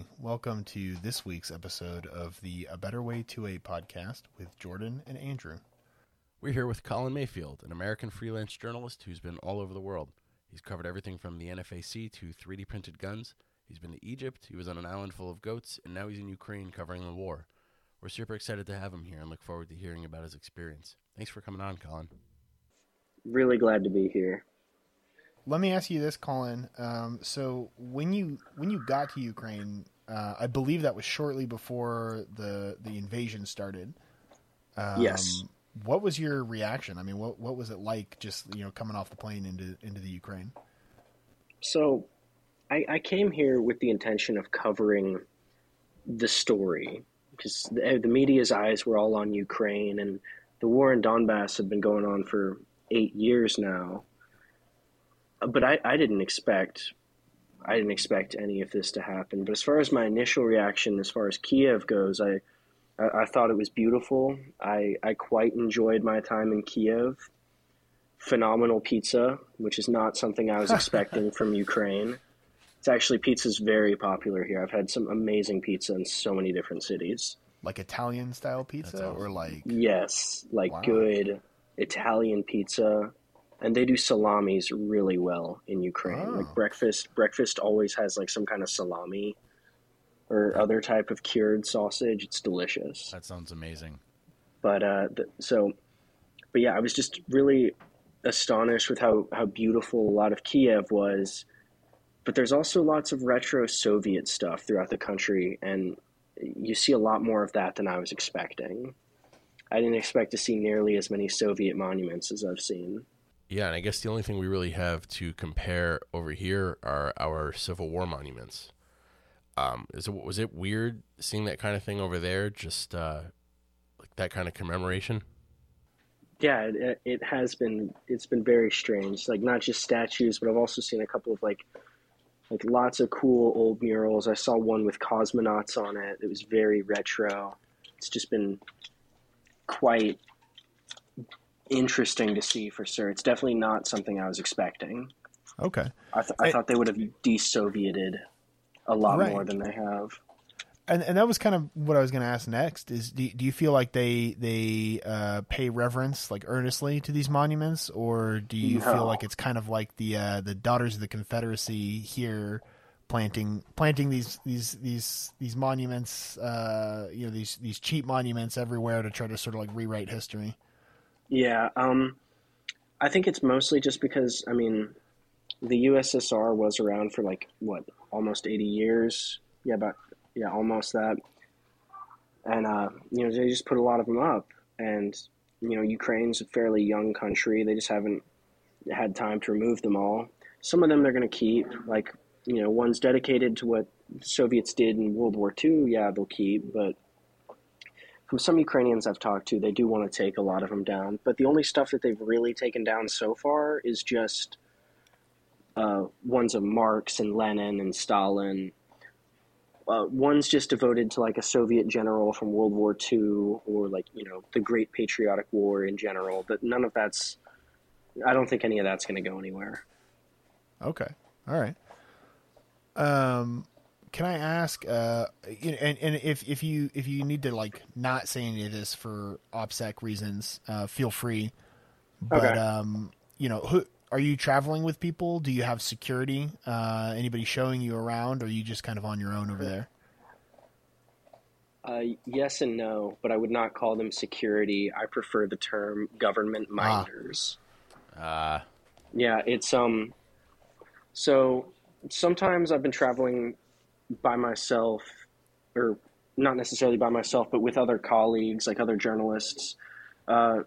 Hey, everybody. Welcome to this week's episode of the A Better Way 2A podcast with Jordan and Andrew. We're here with Collin Mayfield, an American freelance journalist who's been all over the world. He's covered everything from the NFAC to 3D printed guns. He's been to Egypt, he was on an island full of goats, and now he's in Ukraine covering the war. We're super excited to have him here and look forward to hearing about his experience. Thanks for coming on, Collin. Really glad to be here. Let me ask you this, Collin. Um, so when you when you got to Ukraine, uh, I believe that was shortly before the the invasion started. Um, yes. What was your reaction? I mean, what what was it like just you know coming off the plane into into the Ukraine? So, I, I came here with the intention of covering the story because the, the media's eyes were all on Ukraine and the war in Donbass had been going on for eight years now. But I, I didn't expect I didn't expect any of this to happen. But as far as my initial reaction, as far as Kiev goes, I I, I thought it was beautiful. I, I quite enjoyed my time in Kiev. Phenomenal pizza, which is not something I was expecting from Ukraine. It's actually pizza's very popular here. I've had some amazing pizza in so many different cities. Like Italian style pizza, awesome. or like yes, like wow. good Italian pizza, and they do salamis really well in Ukraine. Oh. Like breakfast, breakfast always has like some kind of salami or other type of cured sausage. It's delicious. That sounds amazing. But uh, the, so, but yeah, I was just really astonished with how how beautiful a lot of Kiev was but there's also lots of retro Soviet stuff throughout the country, and you see a lot more of that than I was expecting. I didn't expect to see nearly as many Soviet monuments as I've seen. Yeah, and I guess the only thing we really have to compare over here are our Civil War monuments. Um, is it was it weird seeing that kind of thing over there? Just uh, like that kind of commemoration. Yeah, it, it has been. It's been very strange. Like not just statues, but I've also seen a couple of like like lots of cool old murals. I saw one with cosmonauts on it. It was very retro. It's just been quite interesting to see for sure. It's definitely not something I was expecting. Okay. I, th- I, I thought they would have de-Sovieted a lot right. more than they have and and that was kind of what I was going to ask next. Is do, do you feel like they they uh, pay reverence like earnestly to these monuments, or do you no. feel like it's kind of like the uh, the Daughters of the Confederacy here, planting planting these these these these monuments, uh, you know these these cheap monuments everywhere to try to sort of like rewrite history? Yeah, um, I think it's mostly just because I mean, the USSR was around for like what almost eighty years. Yeah, about yeah, almost that. And uh, you know, they just put a lot of them up, and you know, Ukraine's a fairly young country. They just haven't had time to remove them all. Some of them they're going to keep, like you know, ones dedicated to what Soviets did in World War II. Yeah, they'll keep, but from some Ukrainians I've talked to, they do want to take a lot of them down. But the only stuff that they've really taken down so far is just uh, ones of Marx and Lenin and Stalin uh, one's just devoted to like a Soviet general from World War II or like you know the Great Patriotic War in general. But none of that's. I don't think any of that's going to go anywhere. Okay. All right. Um, can I ask? Uh, and and if if you if you need to like not say any of this for OPSEC reasons, uh, feel free. But okay. um, you know who are you traveling with people? Do you have security? Uh, anybody showing you around, or are you just kind of on your own over there? Uh, yes and no, but I would not call them security. I prefer the term government ah. minders. Ah. Uh. Yeah, it's um. So sometimes I've been traveling by myself, or not necessarily by myself, but with other colleagues, like other journalists. Uh,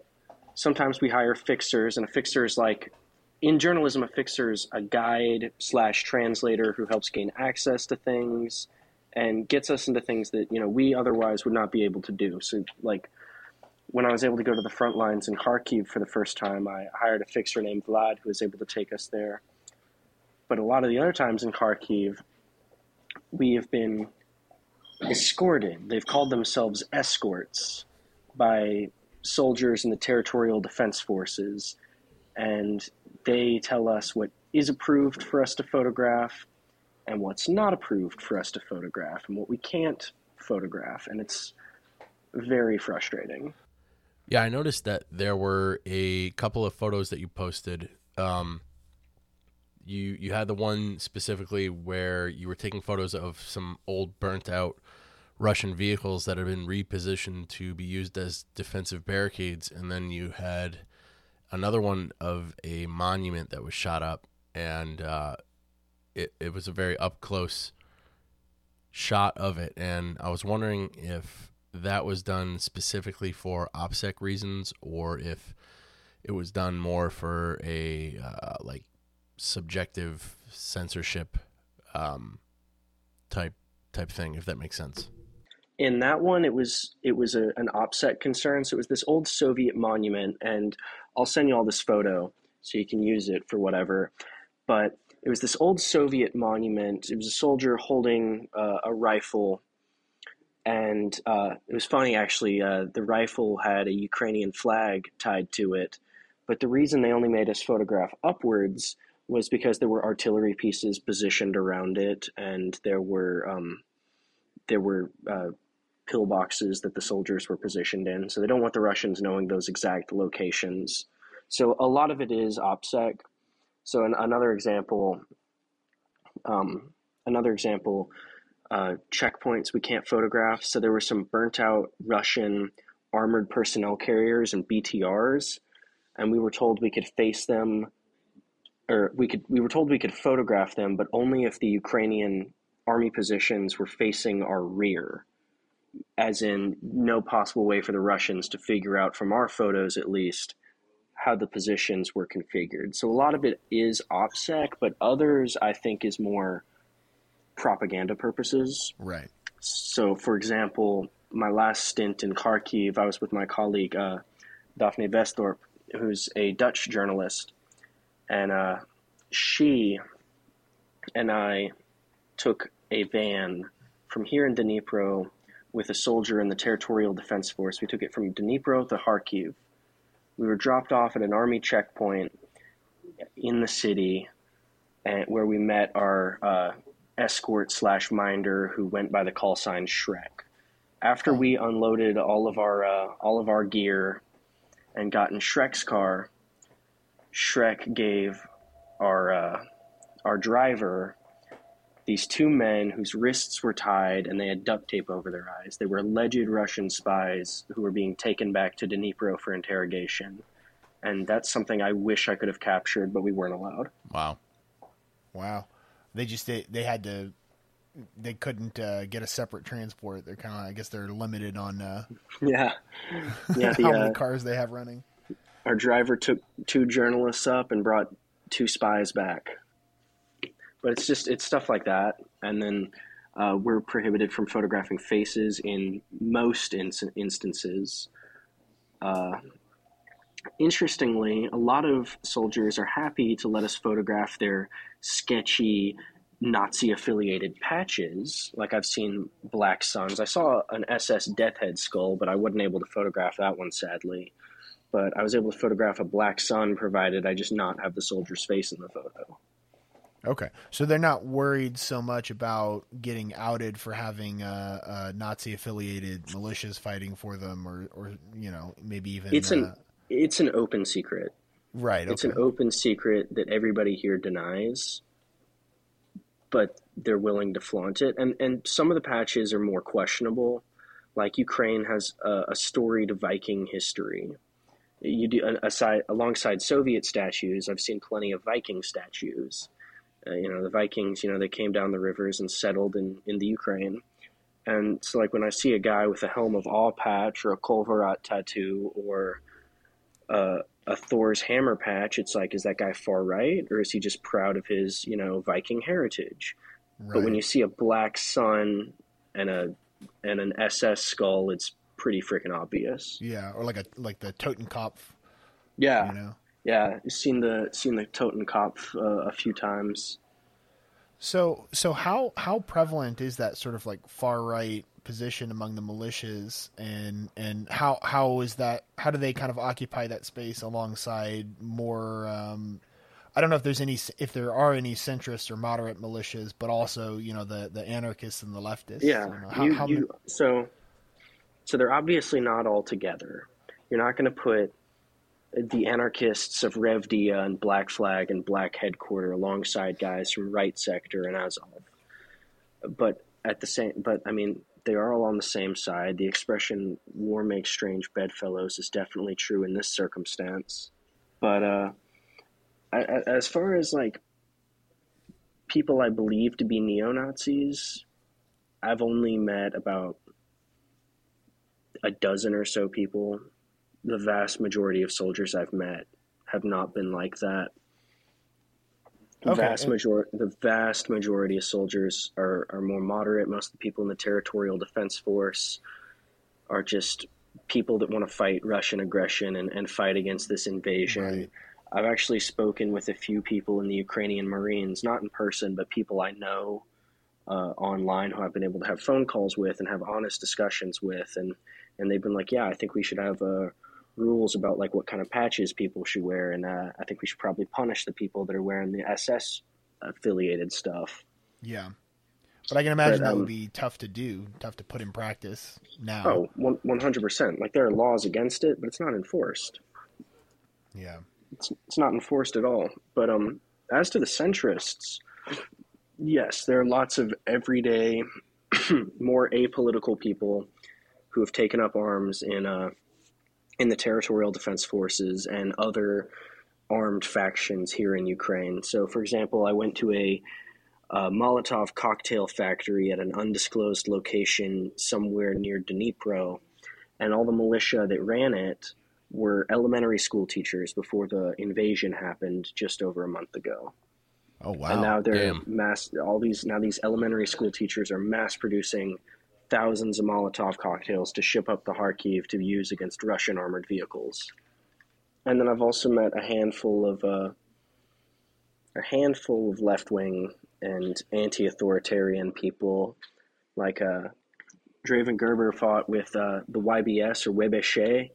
sometimes we hire fixers, and a fixer is like in journalism, a fixer is a guide slash translator who helps gain access to things and gets us into things that you know we otherwise would not be able to do. So, like when I was able to go to the front lines in Kharkiv for the first time, I hired a fixer named Vlad who was able to take us there. But a lot of the other times in Kharkiv, we have been escorted. They've called themselves escorts by soldiers in the territorial defense forces and they tell us what is approved for us to photograph and what's not approved for us to photograph and what we can't photograph. And it's very frustrating. Yeah, I noticed that there were a couple of photos that you posted. Um, you you had the one specifically where you were taking photos of some old burnt out Russian vehicles that had been repositioned to be used as defensive barricades, and then you had another one of a monument that was shot up, and uh, it it was a very up close shot of it, and I was wondering if that was done specifically for OPSEC reasons, or if it was done more for a uh, like subjective censorship um, type type thing, if that makes sense. In that one, it was it was a, an OPSEC concern. So it was this old Soviet monument, and I'll send you all this photo so you can use it for whatever. But it was this old Soviet monument. It was a soldier holding uh, a rifle, and uh, it was funny actually. Uh, the rifle had a Ukrainian flag tied to it, but the reason they only made us photograph upwards was because there were artillery pieces positioned around it, and there were um, there were uh, pillboxes that the soldiers were positioned in. So they don't want the Russians knowing those exact locations. So a lot of it is OPSEC. So an, another example, um, another example, uh, checkpoints we can't photograph. So there were some burnt out Russian armored personnel carriers and BTRs, and we were told we could face them or we could we were told we could photograph them, but only if the Ukrainian army positions were facing our rear, as in no possible way for the Russians to figure out from our photos at least how the positions were configured. So a lot of it is OPSEC, but others I think is more propaganda purposes. Right. So, for example, my last stint in Kharkiv, I was with my colleague uh, Daphne Westorp, who's a Dutch journalist and uh, she and I took a van from here in Dnipro with a soldier in the Territorial Defense Force. We took it from Dnipro to Kharkiv. We were dropped off at an army checkpoint in the city, and where we met our uh, escort slash minder who went by the call sign Shrek. After we unloaded all of our uh, all of our gear and got in Shrek's car, Shrek gave our uh, our driver these two men whose wrists were tied and they had duct tape over their eyes. They were alleged Russian spies who were being taken back to Dnipro for interrogation. And that's something I wish I could have captured, but we weren't allowed. Wow. Wow. They just they, they had to they couldn't uh, get a separate transport. They're kind of I guess they're limited on uh, Yeah, yeah. The, how uh, cars they have running. Our driver took two journalists up and brought two spies back. But it's just it's stuff like that, and then uh, we're prohibited from photographing faces in most in- instances. Uh, interestingly, a lot of soldiers are happy to let us photograph their sketchy Nazi affiliated patches. Like I've seen Black Suns. I saw an SS Deathhead skull, but I wasn't able to photograph that one sadly but I was able to photograph a black sun provided I just not have the soldier's face in the photo. Okay, so they're not worried so much about getting outed for having uh, uh, Nazi-affiliated militias fighting for them, or, or you know, maybe even It's uh, an it's an open secret. right. It's an open secret that everybody here denies, but they're willing to flaunt it. And and some of the patches are more questionable. Like Ukraine has a, a storied Viking history. You do aside alongside Soviet statues. I've seen plenty of Viking statues. Uh, you know, the Vikings. You know, they came down the rivers and settled in in the Ukraine. And so, like when I see a guy with a helm of awe patch or a Kolovrat tattoo or uh, a Thor's hammer patch, it's like, is that guy far right or is he just proud of his, you know, Viking heritage? But when you see a black sun and a and an SS skull, it's pretty freaking obvious. yeah, or like a like the Totenkopf, Yeah, you know. yeah. Seen the seen the Totenkopf uh, a few times. So so how how prevalent is that sort of like far right position among the militias and and how how is that how do they kind of occupy that space alongside more um I don't know if there's any if there are any centrist or moderate militias, but also you know the the anarchists and the leftists. Yeah, how, you, how you, so so they're obviously not all together. You're not going to put the anarchists of Revdia and Black Flag and Black Headquarter alongside guys from Right Sector and Azov. But at the same, but I mean, they are all on the same side. The expression "war makes strange bedfellows" is definitely true in this circumstance. But uh, as far as like people I believe to be neo Nazis, I've only met about a dozen or so people. The vast majority of soldiers I've met have not been like that. Okay. Vast major- the vast majority of soldiers are, are more moderate. Most of the people in the Territorial Defense Force are just people that want to fight Russian aggression and, and fight against this invasion. Right. I've actually spoken with a few people in the Ukrainian Marines, not in person, but people I know uh, online who I've been able to have phone calls with and have honest discussions with, and and they've been like, yeah, I think we should have uh, rules about like what kind of patches people should wear, and uh, I think we should probably punish the people that are wearing the SS affiliated stuff. Yeah. But I can imagine but, um, that would um, be tough to do, tough to put in practice now. Oh, 100%. Like there are laws against it, but it's not enforced. Yeah it's, it's not enforced at all. But um, as to the centrists, yes, there are lots of everyday, more apolitical people who have taken up arms in uh, in the territorial defense forces and other armed factions here in Ukraine. So, for example, I went to a, a Molotov cocktail factory at an undisclosed location somewhere near Dnipro, and all the militia that ran it were elementary school teachers before the invasion happened just over a month ago. Oh wow! And now they're Damn. mass. All these now these elementary school teachers are mass producing thousands of Molotov cocktails to ship up to Kharkiv to use against Russian armored vehicles. And then I've also met a handful of uh, a handful of left wing and anti authoritarian people, like uh, Draven Gerber fought with uh, the YBS or Webeshe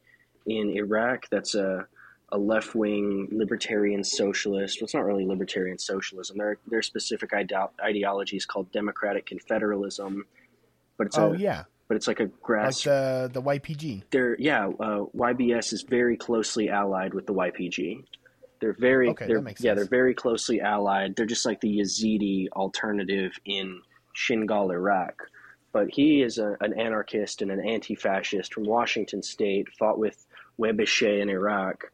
in Iraq that's a, a left wing libertarian socialist. Well, it's not really libertarian socialism. Their their specific ide- ideology is called democratic confederalism. But it's oh a, yeah. But it's like a grass. Like the the YPG. They're yeah. Uh, YBS is very closely allied with the YPG. They're very okay, they're, yeah they're very closely allied. They're just like the Yazidi alternative in Shingal, Iraq but he is a, an anarchist and an anti-fascist from Washington State. Fought with Webeshe in Iraq,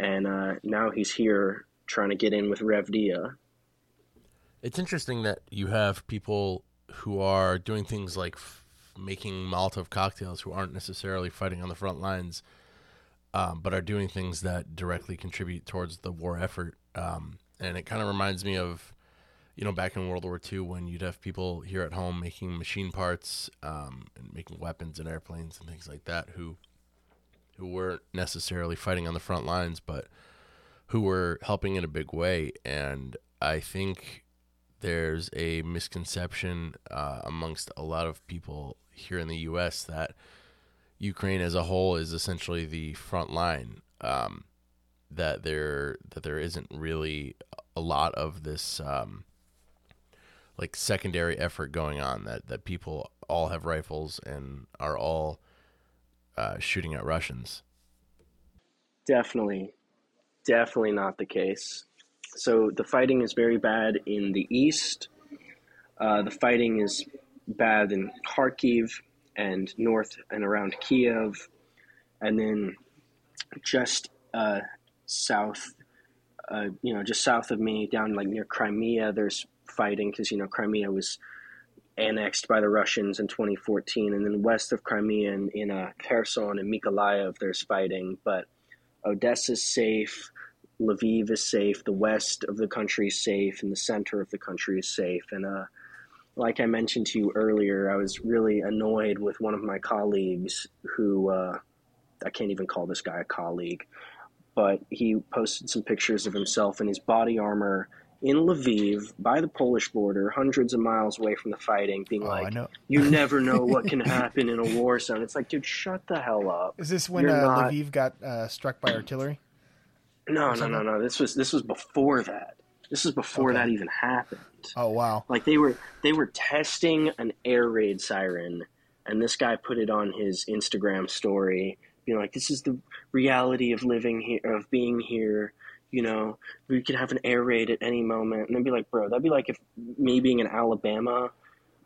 and uh, now he's here trying to get in with Revdia. It's interesting that you have people who are doing things like f- making Molotov cocktails who aren't necessarily fighting on the front lines, um, but are doing things that directly contribute towards the war effort. Um, and it kind of reminds me of, you know, back in World War II when you'd have people here at home making machine parts um, and making weapons and airplanes and things like that who who weren't necessarily fighting on the front lines, but who were helping in a big way. And I think there's a misconception uh, amongst a lot of people here in the U.S. that Ukraine as a whole is essentially the front line. Um, that there that there isn't really a lot of this um, like secondary effort going on. That that people all have rifles and are all uh, shooting at Russians. Definitely, definitely not the case. So the fighting is very bad in the east. Uh, the fighting is bad in Kharkiv and north and around Kiev, and then just uh, south, uh, you know, just south of me, down like near Crimea. There's fighting because you know Crimea was annexed by the Russians in 2014, and then west of Crimea in, in uh, Kherson and Mykolaiv, there's fighting. But Odessa's safe, Lviv is safe, the west of the country is safe, and the center of the country is safe. And uh, like I mentioned to you earlier, I was really annoyed with one of my colleagues who uh, I can't even call this guy a colleague, but he posted some pictures of himself in his body armor in Lviv by the Polish border, hundreds of miles away from the fighting, being oh, like, "You never know what can happen in a war zone." It's like, dude, shut the hell up. Is this when uh, not... Lviv got uh, struck by artillery? No, no, no, no. This was this was before that. This is before Okay. that even happened. Oh wow. Like they were they were testing an air raid siren, and this guy put it on his Instagram story, being like, "This is the reality of living here, of being here." You know, we could have an air raid at any moment, and they'd be like, "Bro, that'd be like if me being in Alabama,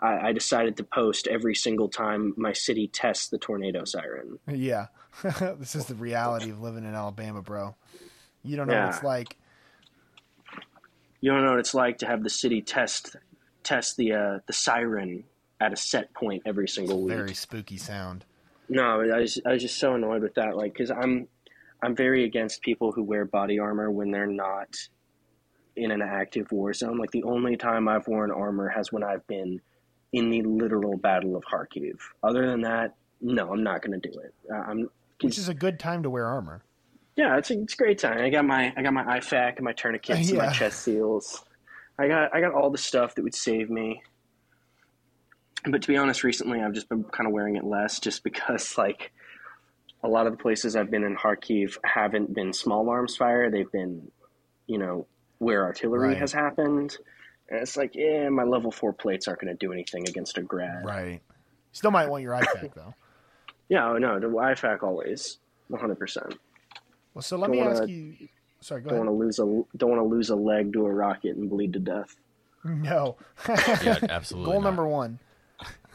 I, I decided to post every single time my city tests the tornado siren." Yeah. this is the reality of living in Alabama, bro. You don't know what it's like. You don't know what it's like to have the city test test the uh, the siren at a set point every single week. Very spooky sound. No, I was I was just so annoyed with that. Like, because I'm I'm very against people who wear body armor when they're not in an active war zone. Like the only time I've worn armor has when I've been in the literal Battle of Kharkiv. Other than that, no, I'm not going to do it. Uh, I'm Which is a good time to wear armor. Yeah, it's a, it's a great time. I got my I got my IFAK and my tourniquets and my chest seals. I got I got all the stuff that would save me. But to be honest, recently I've just been kind of wearing it less, just because like a lot of the places I've been in Kharkiv haven't been small arms fire. They've been, you know, where artillery Right. has happened. And it's like, yeah, my level four plates aren't going to do anything against a grad. Right. Still might want your IFAK though. Yeah, oh, no, the IFAK always, 100. percent Well, so let Don't me wanna- ask you. Sorry, go Don't ahead. want to lose a don't want to lose a leg to a rocket and bleed to death. No. Yeah, absolutely. Goal not. number one.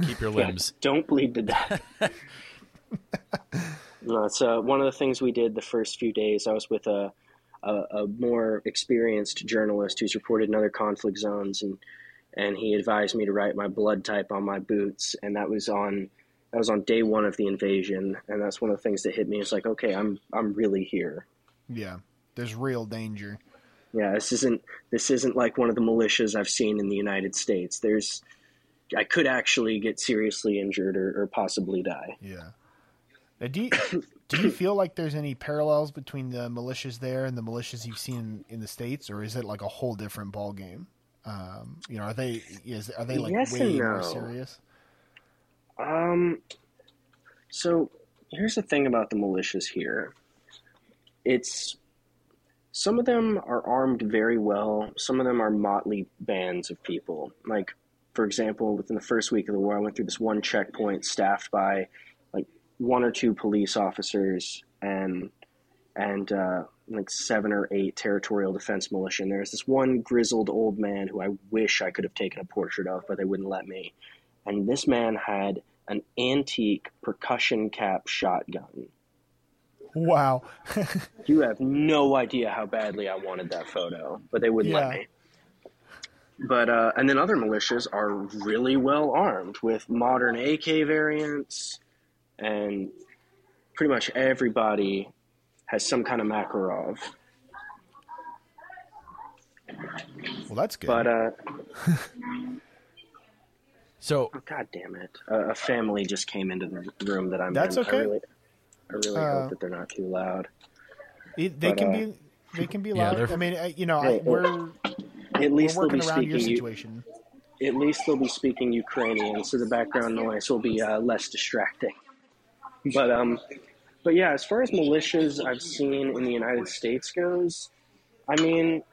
Keep your limbs. Don't bleed to death. no, it's uh, one of the things we did the first few days. I was with a, a, a more experienced journalist who's reported in other conflict zones, and and he advised me to write my blood type on my boots, and that was on that was on day one of the invasion, and that's one of the things that hit me. It's like, okay, I'm I'm really here. Yeah. There's real danger. Yeah, this isn't this isn't like one of the militias I've seen in the United States. There's I could actually get seriously injured or, or possibly die. Yeah. Now, do you, do you feel like there's any parallels between the militias there and the militias you've seen in the states, or is it like a whole different ball game? Um, you know, are they is are they like Yes way and more serious? Um, so here's the thing about the militias here. It's some of them are armed very well. Some of them are motley bands of people. Like, for example, within the first week of the war, I went through this one checkpoint staffed by like one or two police officers and and uh, like seven or eight territorial defense militia. And there's this one grizzled old man who I wish I could have taken a portrait of, but they wouldn't let me. And this man had an antique percussion cap shotgun. Wow. You have no idea how badly I wanted that photo, but they wouldn't Yeah. let me. But uh, and then other militias are really well armed with modern AK variants, and pretty much everybody has some kind of Makarov. well, that's good. But uh, So oh, God damn it, uh, a family just came into the room that I'm That's in. okay. I really, I really Uh, hope that they're not too loud. It- they but, can uh, be they can be loud. they're- I mean, I- you know, Hey, I, we're At least we're they'll be working around your speaking. You, situation. at least they'll be speaking Ukrainian, so the background noise will be uh, less distracting. But um, but yeah, as far as militias I've seen in the United States goes, I mean,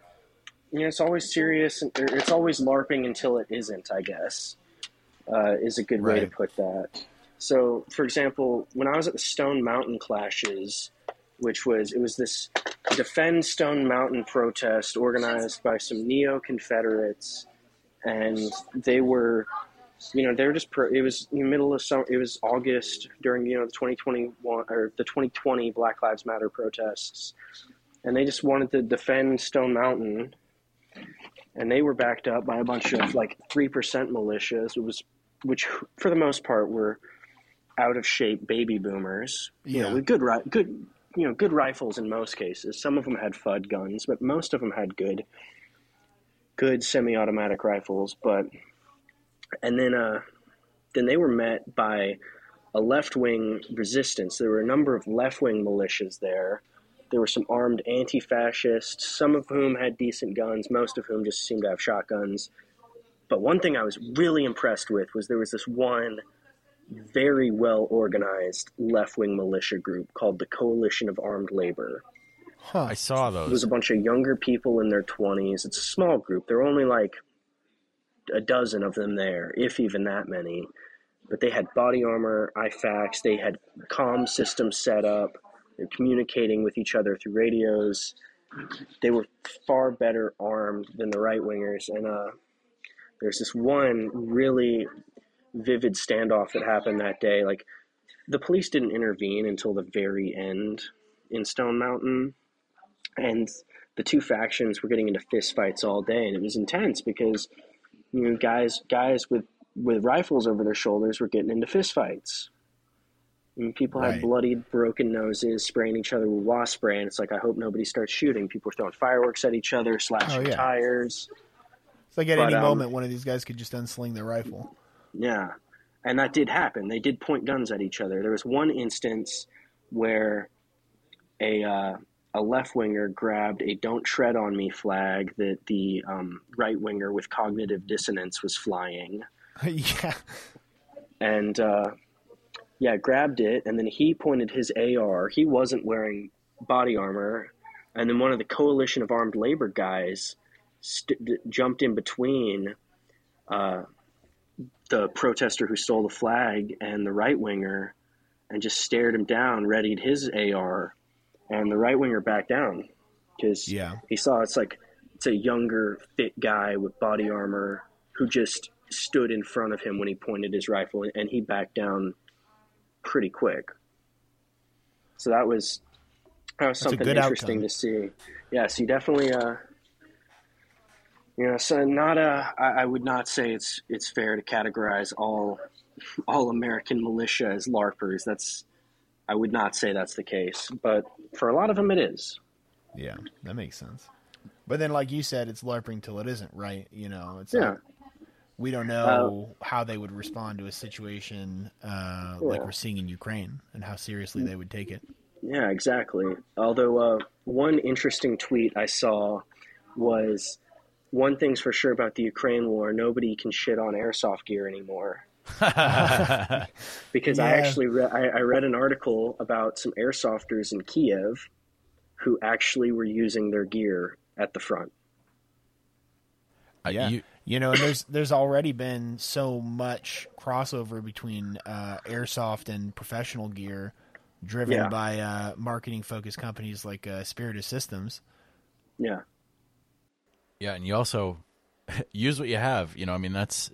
you know, it's always serious. and- It's always LARPing until it isn't. I guess uh, is a good way to put that. So, for example, when I was at the Stone Mountain clashes, which was it was this defend Stone Mountain protest organized by some neo Confederates and they were you know they were just pro- it was in the middle of summer it was august during you know the 2021 or the 2020 black lives matter protests and they just wanted to defend stone mountain and they were backed up by a bunch of like 3% militias it was which for the most part were out of shape baby boomers. You Yeah. know with good ri- good you know good rifles in most cases. Some of them had Fudd guns but most of them had good good semi-automatic rifles. But and then uh then they were met by a left-wing resistance. There were a number of left-wing militias there. There were some armed anti-fascists some of whom had decent guns most of whom just seemed to have shotguns but one thing i was really impressed with was there was this one very well organized left-wing militia group called the coalition of armed labor Huh. I saw those. It was a bunch of younger people in their 20s. It's a small group. There are only like a dozen of them there, if even that many. But they had body armor, IFAKs, they had comm systems set up, they're communicating with each other through radios. They were far better armed than the right wingers. And uh, there's this one really vivid standoff that happened that day. Like, the police didn't intervene until the very end in Stone Mountain and the two factions were getting into fistfights all day, and it was intense because you know guys guys with with rifles over their shoulders were getting into fistfights. And people had Right. bloodied, broken noses, spraying each other with wasp spray, and it's like I hope nobody starts shooting. People were throwing fireworks at each other, slashing Oh, yeah. tires. Like at But, any um, moment, one of these guys could just unsling their rifle. Yeah, and that did happen. They did point guns at each other. There was one instance where a uh, a left winger grabbed a "Don't tread on me" flag that the um, right winger with cognitive dissonance was flying, yeah. and uh, yeah, grabbed it, and then he pointed his AR. He wasn't wearing body armor, and then one of the coalition of armed labor guys st- d- jumped in between. Uh, the protester who stole the flag and the right winger and just stared him down, readied his AR, and the right winger backed down because Yeah. he saw it's like it's a younger, fit guy with body armor who just stood in front of him when he pointed his rifle, and he backed down pretty quick. So that was that was That's something interesting outcome. to see. Yes, he definitely. Uh, you know, so not a. I, I would not say it's it's fair to categorize all all American militia as LARPers. That's I would not say that's the case, but for a lot of them, it is. Yeah. That makes sense. But then, like you said, it's LARPing till it isn't, right? You know, it's Yeah. like we don't know how they would respond to a situation uh, like we're seeing in Ukraine and how seriously they would take it. Yeah, exactly. Although uh, one interesting tweet I saw was one thing's for sure about the Ukraine war: nobody can shit on airsoft gear anymore. Because I actually re- I, I read an article about some airsofters in Kiev who actually were using their gear at the front. Uh, Yeah. you- You know, and there's there's already been so much crossover between uh, airsoft and professional gear, driven Yeah. by uh, marketing focused companies like uh, Spiritus Systems. Yeah, Yeah, and you also use what you have. You know, I mean, that's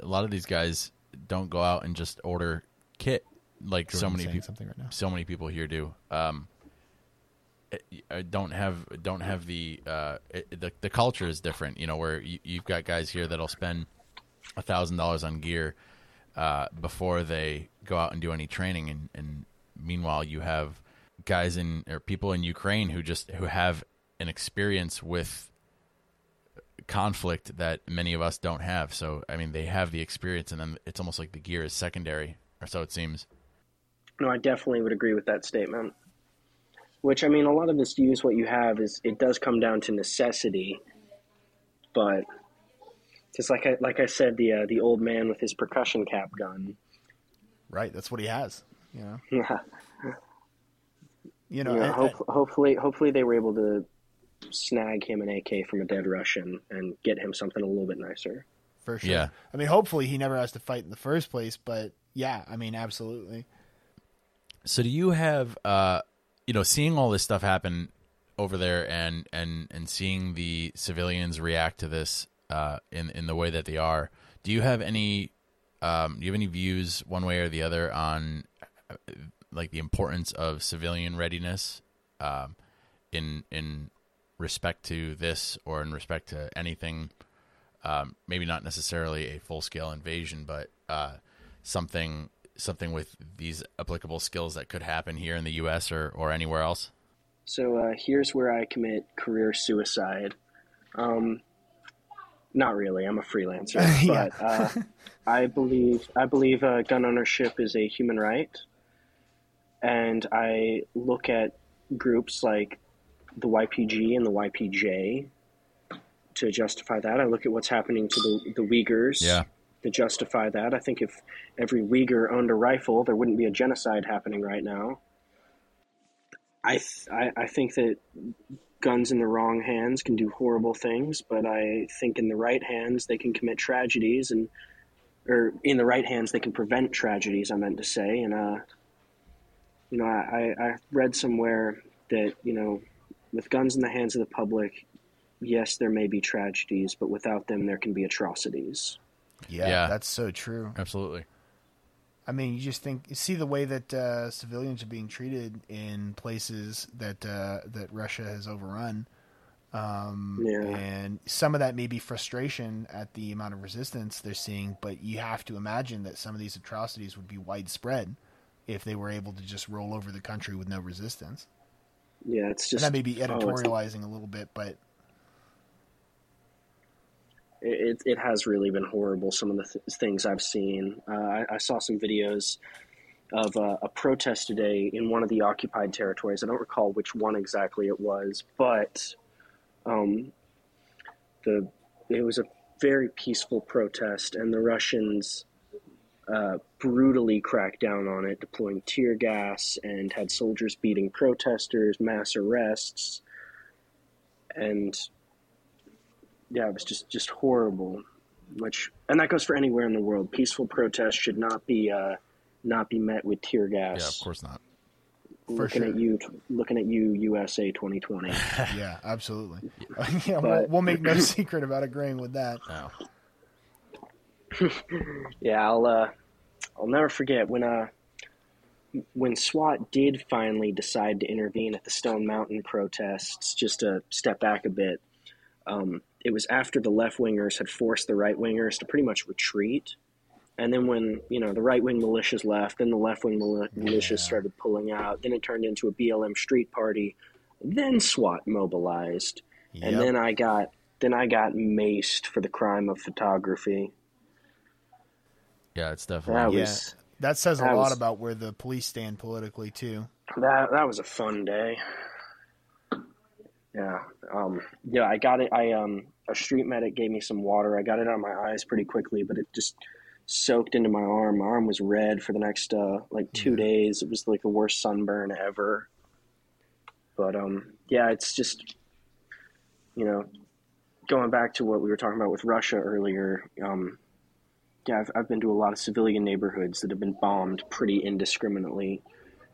a lot of these guys don't go out and just order kit like so many people. something right now. So many people here do. Um, I don't have don't have the uh it, the the culture is different. You know, where you, you've got guys here that'll spend a thousand dollars on gear uh, before they go out and do any training, and, and meanwhile you have guys in or people in Ukraine who just who have an experience with conflict that many of us don't have. So I mean, they have the experience, and then it's almost like the gear is secondary, or so it seems. no, I definitely would agree with that statement. Which I mean, a lot of this use what you have is it does come down to necessity, but just like I like I said, the uh, the old man with his percussion cap gun. Right, that's what he has. You know, Yeah. you know, Yeah, and- hope, hopefully, hopefully they were able to snag him an AK from a dead Russian and get him something a little bit nicer. for sure. Yeah. I mean, hopefully he never has to fight in the first place, but yeah, I mean, absolutely. So do you have uh you know seeing all this stuff happen over there and and and seeing the civilians react to this uh in in the way that they are do you have any um do you have any views one way or the other on uh, like the importance of civilian readiness um in in respect to this or in respect to anything um maybe not necessarily a full scale invasion but uh something something with these applicable skills that could happen here in the US or or anywhere else So uh, here's where I commit career suicide. Um, not really. I'm a freelancer, but uh, I believe I believe uh, gun ownership is a human right, and I look at groups like the YPG and the YPJ to justify that. I look at what's happening to the the Uyghurs. Yeah. To justify that, I think if every Uyghur owned a rifle, there wouldn't be a genocide happening right now. I, th- I I think that guns in the wrong hands can do horrible things, but I think in the right hands they can commit tragedies, and or in the right hands they can prevent tragedies. I meant to say, and uh, you know, I, I read somewhere that you know, with guns in the hands of the public, yes, there may be tragedies, but without them, there can be atrocities. Yeah, Yeah. that's so true. Absolutely. I mean, you just think, you see the way that uh, civilians are being treated in places that uh, that Russia has overrun, um, Yeah. and some of that may be frustration at the amount of resistance they're seeing. But you have to imagine that some of these atrocities would be widespread if they were able to just roll over the country with no resistance. Yeah, it's And just that may be oh, editorializing a little bit, but it, it has really been horrible. Some of the th- things I've seen. Uh, I, I saw some videos of uh, a protest today in one of the occupied territories. I don't recall which one exactly it was, but um, the it was a very peaceful protest, and the Russians uh, brutally cracked down on it, deploying tear gas and had soldiers beating protesters, mass arrests, and yeah, it was just just horrible. Which and that goes for anywhere in the world. Peaceful protest should not be uh, not be met with tear gas. Yeah, of course not. For looking sure. at you, looking at you, USA 2020. yeah, absolutely. yeah, we'll, we'll make no secret about agreeing with that. No. yeah, I'll uh, I'll never forget when uh when SWAT did finally decide to intervene at the Stone Mountain protests. Just to step back a bit, um, it was after the left wingers had forced the right wingers to pretty much retreat. And then when you know the right wing militias left, then the left wing mili- militias Yeah. started pulling out. Then it turned into a BLM street party. Then SWAT mobilized, and then I got then I got maced for the crime of photography. Yeah, it's That definitely. Yeah. That says a lot was- about where the police stand politically too. that that was a fun day. Yeah, um, yeah, I got it. I um, a street medic gave me some water. I got it on my eyes pretty quickly, but it just soaked into my arm. My arm was red for the next uh, like two Mhm. days. It was like the worst sunburn ever. But um, yeah, it's just you know, going back to what we were talking about with Russia earlier. Um, yeah, I've, I've been to a lot of civilian neighborhoods that have been bombed pretty indiscriminately.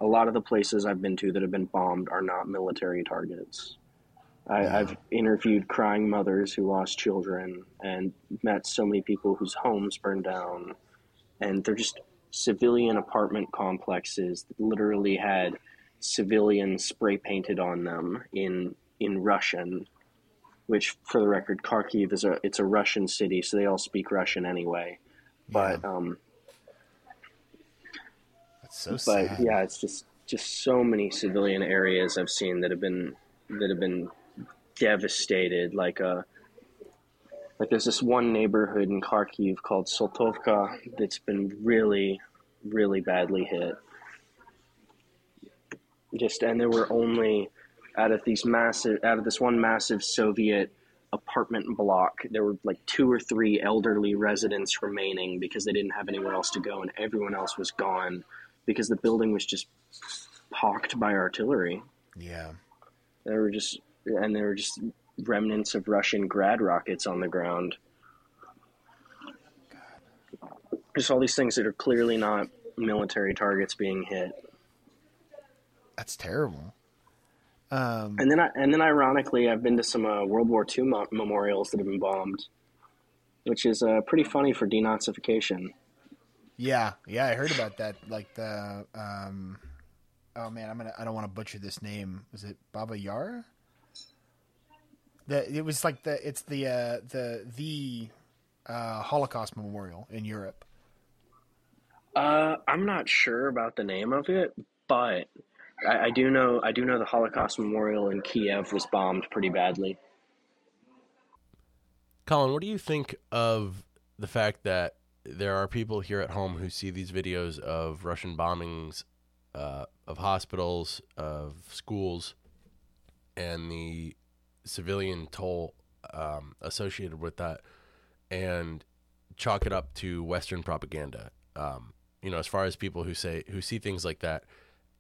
A lot of the places I've been to that have been bombed are not military targets. I, Yeah. I've interviewed crying mothers who lost children and met so many people whose homes burned down. And they're just civilian apartment complexes that literally had civilians spray painted on them in in Russian, which for the record, Kharkiv is a it's a Russian city, so they all speak Russian anyway. But um, That's so but sad. yeah, it's just just so many civilian areas I've seen that have been that have been devastated. Like uh, like there's this one neighborhood in Kharkiv called Soltovka that's been really, really badly hit. Just and there were only out of these massive out of this one massive Soviet apartment block, there were like two or three elderly residents remaining because they didn't have anywhere else to go, and everyone else was gone because the building was just pocked by artillery. Yeah. There were just and there were just remnants of Russian grad rockets on the ground. Just all these things that are clearly not military targets being hit. That's terrible. Um, And then, I, and then, ironically, I've been to some uh, World War II mo- memorials that have been bombed, which is uh, pretty funny for denazification. yeah, yeah, I heard about that. Like the, um, oh man, I'm gonna, I don't want to butcher this name. Was it Baba Yara? The, it was like the, it's the, uh, the, the, uh, Holocaust memorial in Europe. Uh, I'm not sure about the name of it, but I, I do know I do know the Holocaust memorial in Kiev was bombed pretty badly. Collin, what do you think of the fact that there are people here at home who see these videos of Russian bombings uh, of hospitals, of schools, and the civilian toll um, associated with that, and chalk it up to Western propaganda? Um, you know, as far as people who say who see things like that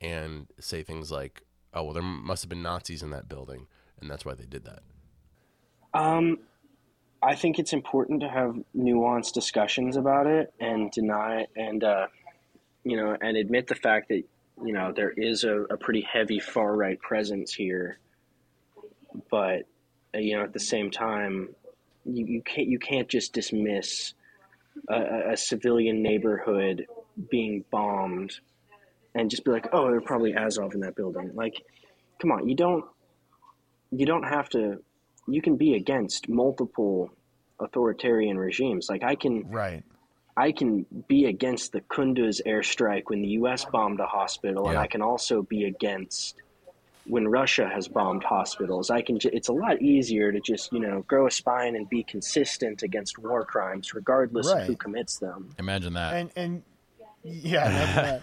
and say things like, oh well, there must have been Nazis in that building, and that's why they did that. Um, I think it's important to have nuanced discussions about it and deny and uh, you know and admit the fact that you know there is a, a pretty heavy far right presence here, but uh, you know at the same time you, you can't you can't just dismiss a, a civilian neighborhood being bombed and just be like oh they're probably Azov in that building like come on you don't you don't have to you can be against multiple authoritarian regimes. Like I can, right. I can be against the Kunduz airstrike when the U.S. bombed a hospital, yeah. and I can also be against when Russia has bombed hospitals. I can. It's a lot easier to just you know grow a spine and be consistent against war crimes, regardless right. of who commits them. Imagine that. And and yeah, imagine that.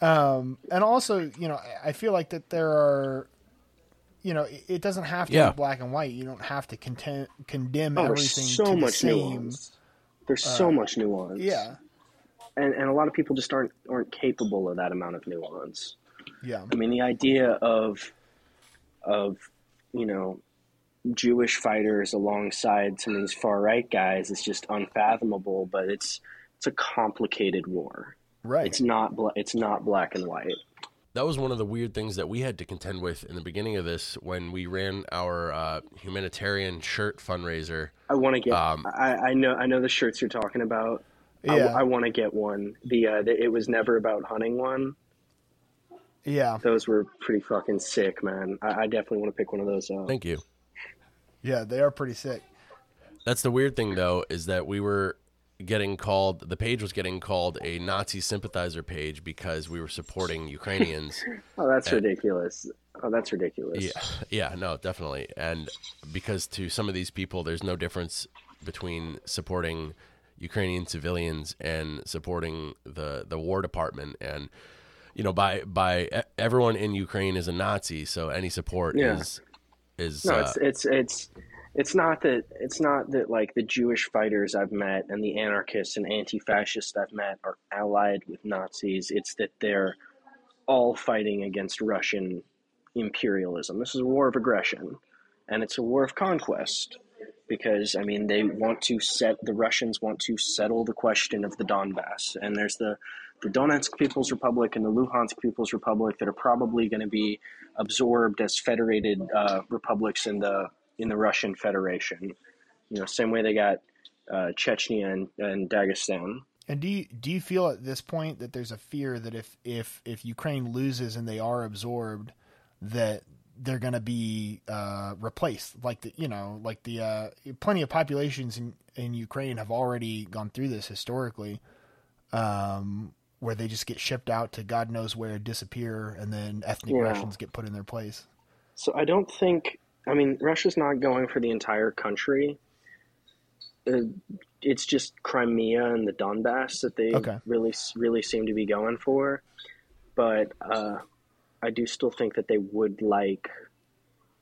Um, and also, you know, I feel like that there are you know, it doesn't have to yeah. be black and white. You don't have to content, condemn oh, everything so to much the same. Nuance. There's uh, so much nuance. Yeah, and and a lot of people just aren't aren't capable of that amount of nuance. Yeah, I mean the idea of of you know Jewish fighters alongside some of these far right guys is just unfathomable. But it's it's a complicated war. Right. It's not it's not black and white that was one of the weird things that we had to contend with in the beginning of this when we ran our uh, humanitarian shirt fundraiser. I want to get. Um, I, I, know. I know the shirts you're talking about. Yeah. I, I want to get one. The, uh, the it was never about hunting one. Yeah. Those were pretty fucking sick, man. I, I definitely want to pick one of those up. Thank you. Yeah, they are pretty sick. That's the weird thing, though, is that we were getting called the page was getting called a Nazi sympathizer page because we were supporting Ukrainians. oh, that's and, ridiculous. Oh, that's ridiculous. Yeah, yeah, no, definitely. And because to some of these people there's no difference between supporting Ukrainian civilians and supporting the the war department and you know by by everyone in Ukraine is a Nazi, so any support yeah. is is No, uh, it's it's it's it's not that it's not that like the Jewish fighters I've met and the anarchists and anti-fascists I've met are allied with Nazis. It's that they're all fighting against Russian imperialism. This is a war of aggression, and it's a war of conquest because I mean they want to set the Russians want to settle the question of the Donbass, and there's the the Donetsk People's Republic and the Luhansk People's Republic that are probably going to be absorbed as federated uh, republics in the in the Russian Federation. You know, same way they got uh, Chechnya and, and Dagestan. And do you do you feel at this point that there's a fear that if if if Ukraine loses and they are absorbed, that they're going to be uh, replaced? Like the you know like the uh, plenty of populations in in Ukraine have already gone through this historically, um, where they just get shipped out to God knows where, disappear, and then ethnic yeah. Russians get put in their place. So I don't think I mean, Russia's not going for the entire country. Uh, it's just Crimea and the Donbass that they okay. really, really seem to be going for. But uh, I do still think that they would like,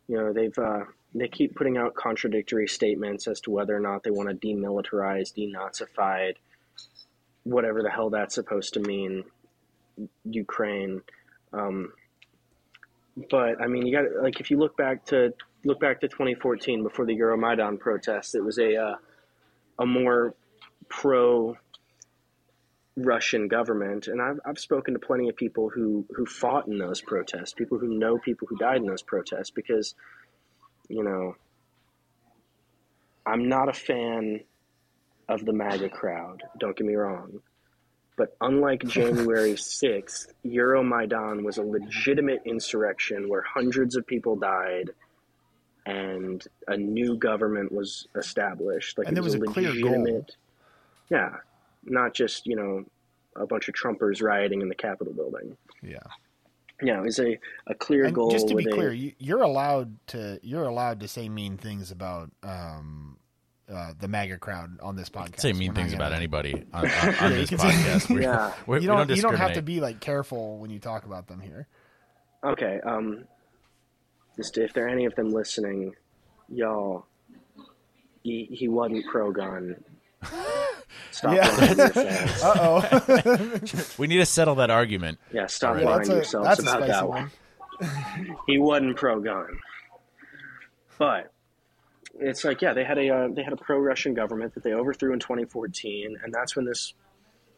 you know, they've uh, they keep putting out contradictory statements as to whether or not they want to demilitarize, denazified, whatever the hell that's supposed to mean, Ukraine. Um, but I mean, you got like if you look back to look back to 2014 before the Euromaidan protests, it was a uh, a more pro Russian government, and I've I've spoken to plenty of people who who fought in those protests, people who know people who died in those protests, because you know I'm not a fan of the MAGA crowd. Don't get me wrong. But unlike January 6th, Euromaidan was a legitimate insurrection where hundreds of people died and a new government was established. Like and there was, was, a, legitimate, clear goal. Yeah, not just you know a bunch of Trumpers rioting in the Capitol building. Yeah. Yeah, it was a, a clear and goal. Just to be a, clear, you, are allowed to you're allowed to say mean things about um, uh, the MAGA crowd on this podcast. Say mean things about anybody on, on, on this podcast. Say, yeah, we, you don't, don't you don't have to be like careful when you talk about them here. Okay, um, just if there are any of them listening, y'all, he, he wasn't pro gun. Stop yeah. lying yourselves. Uh oh. we need to settle that argument. Yeah, stop right. lying that's a, yourselves about that one. he wasn't pro gun, but it's like yeah, they had a uh, they had a pro Russian government that they overthrew in 2014, and that's when this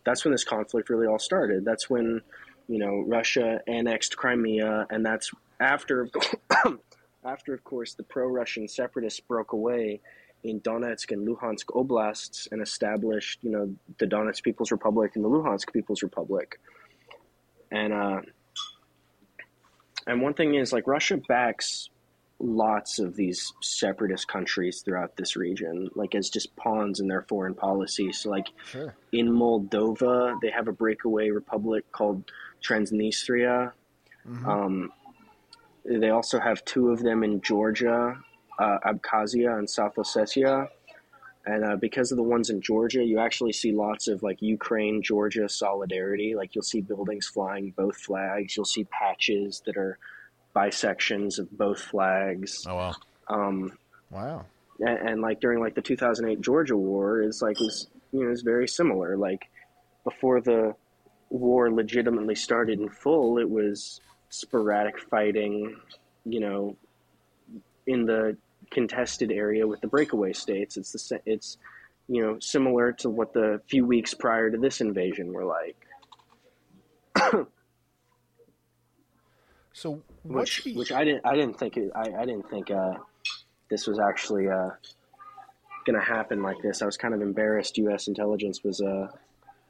that's when this conflict really all started. That's when you know Russia annexed Crimea, and that's after after of course the pro Russian separatists broke away in Donetsk and Luhansk oblasts and established you know the Donetsk People's Republic and the Luhansk People's Republic, and uh, and one thing is like Russia backs lots of these separatist countries throughout this region, like as just pawns in their foreign policy. So, like Sure. in Moldova, they have a breakaway republic called Transnistria. Mhm. Um, they also have two of them in Georgia, uh, Abkhazia and South Ossetia. And uh, because of the ones in Georgia, you actually see lots of like Ukraine Georgia solidarity. Like you'll see buildings flying both flags. You'll see patches that are bisections of both flags. Oh wow. Um, Wow. and, and like during like the 2008 Georgia War is like is you know is very similar. Like before the war legitimately started in full, it was sporadic fighting, you know, in the contested area with the breakaway states. It's the it's you know similar to what the few weeks prior to this invasion were like. So which the, which I didn't I didn't think it, I I didn't think uh, this was actually uh, gonna happen like this. I was kind of embarrassed. U.S. intelligence was uh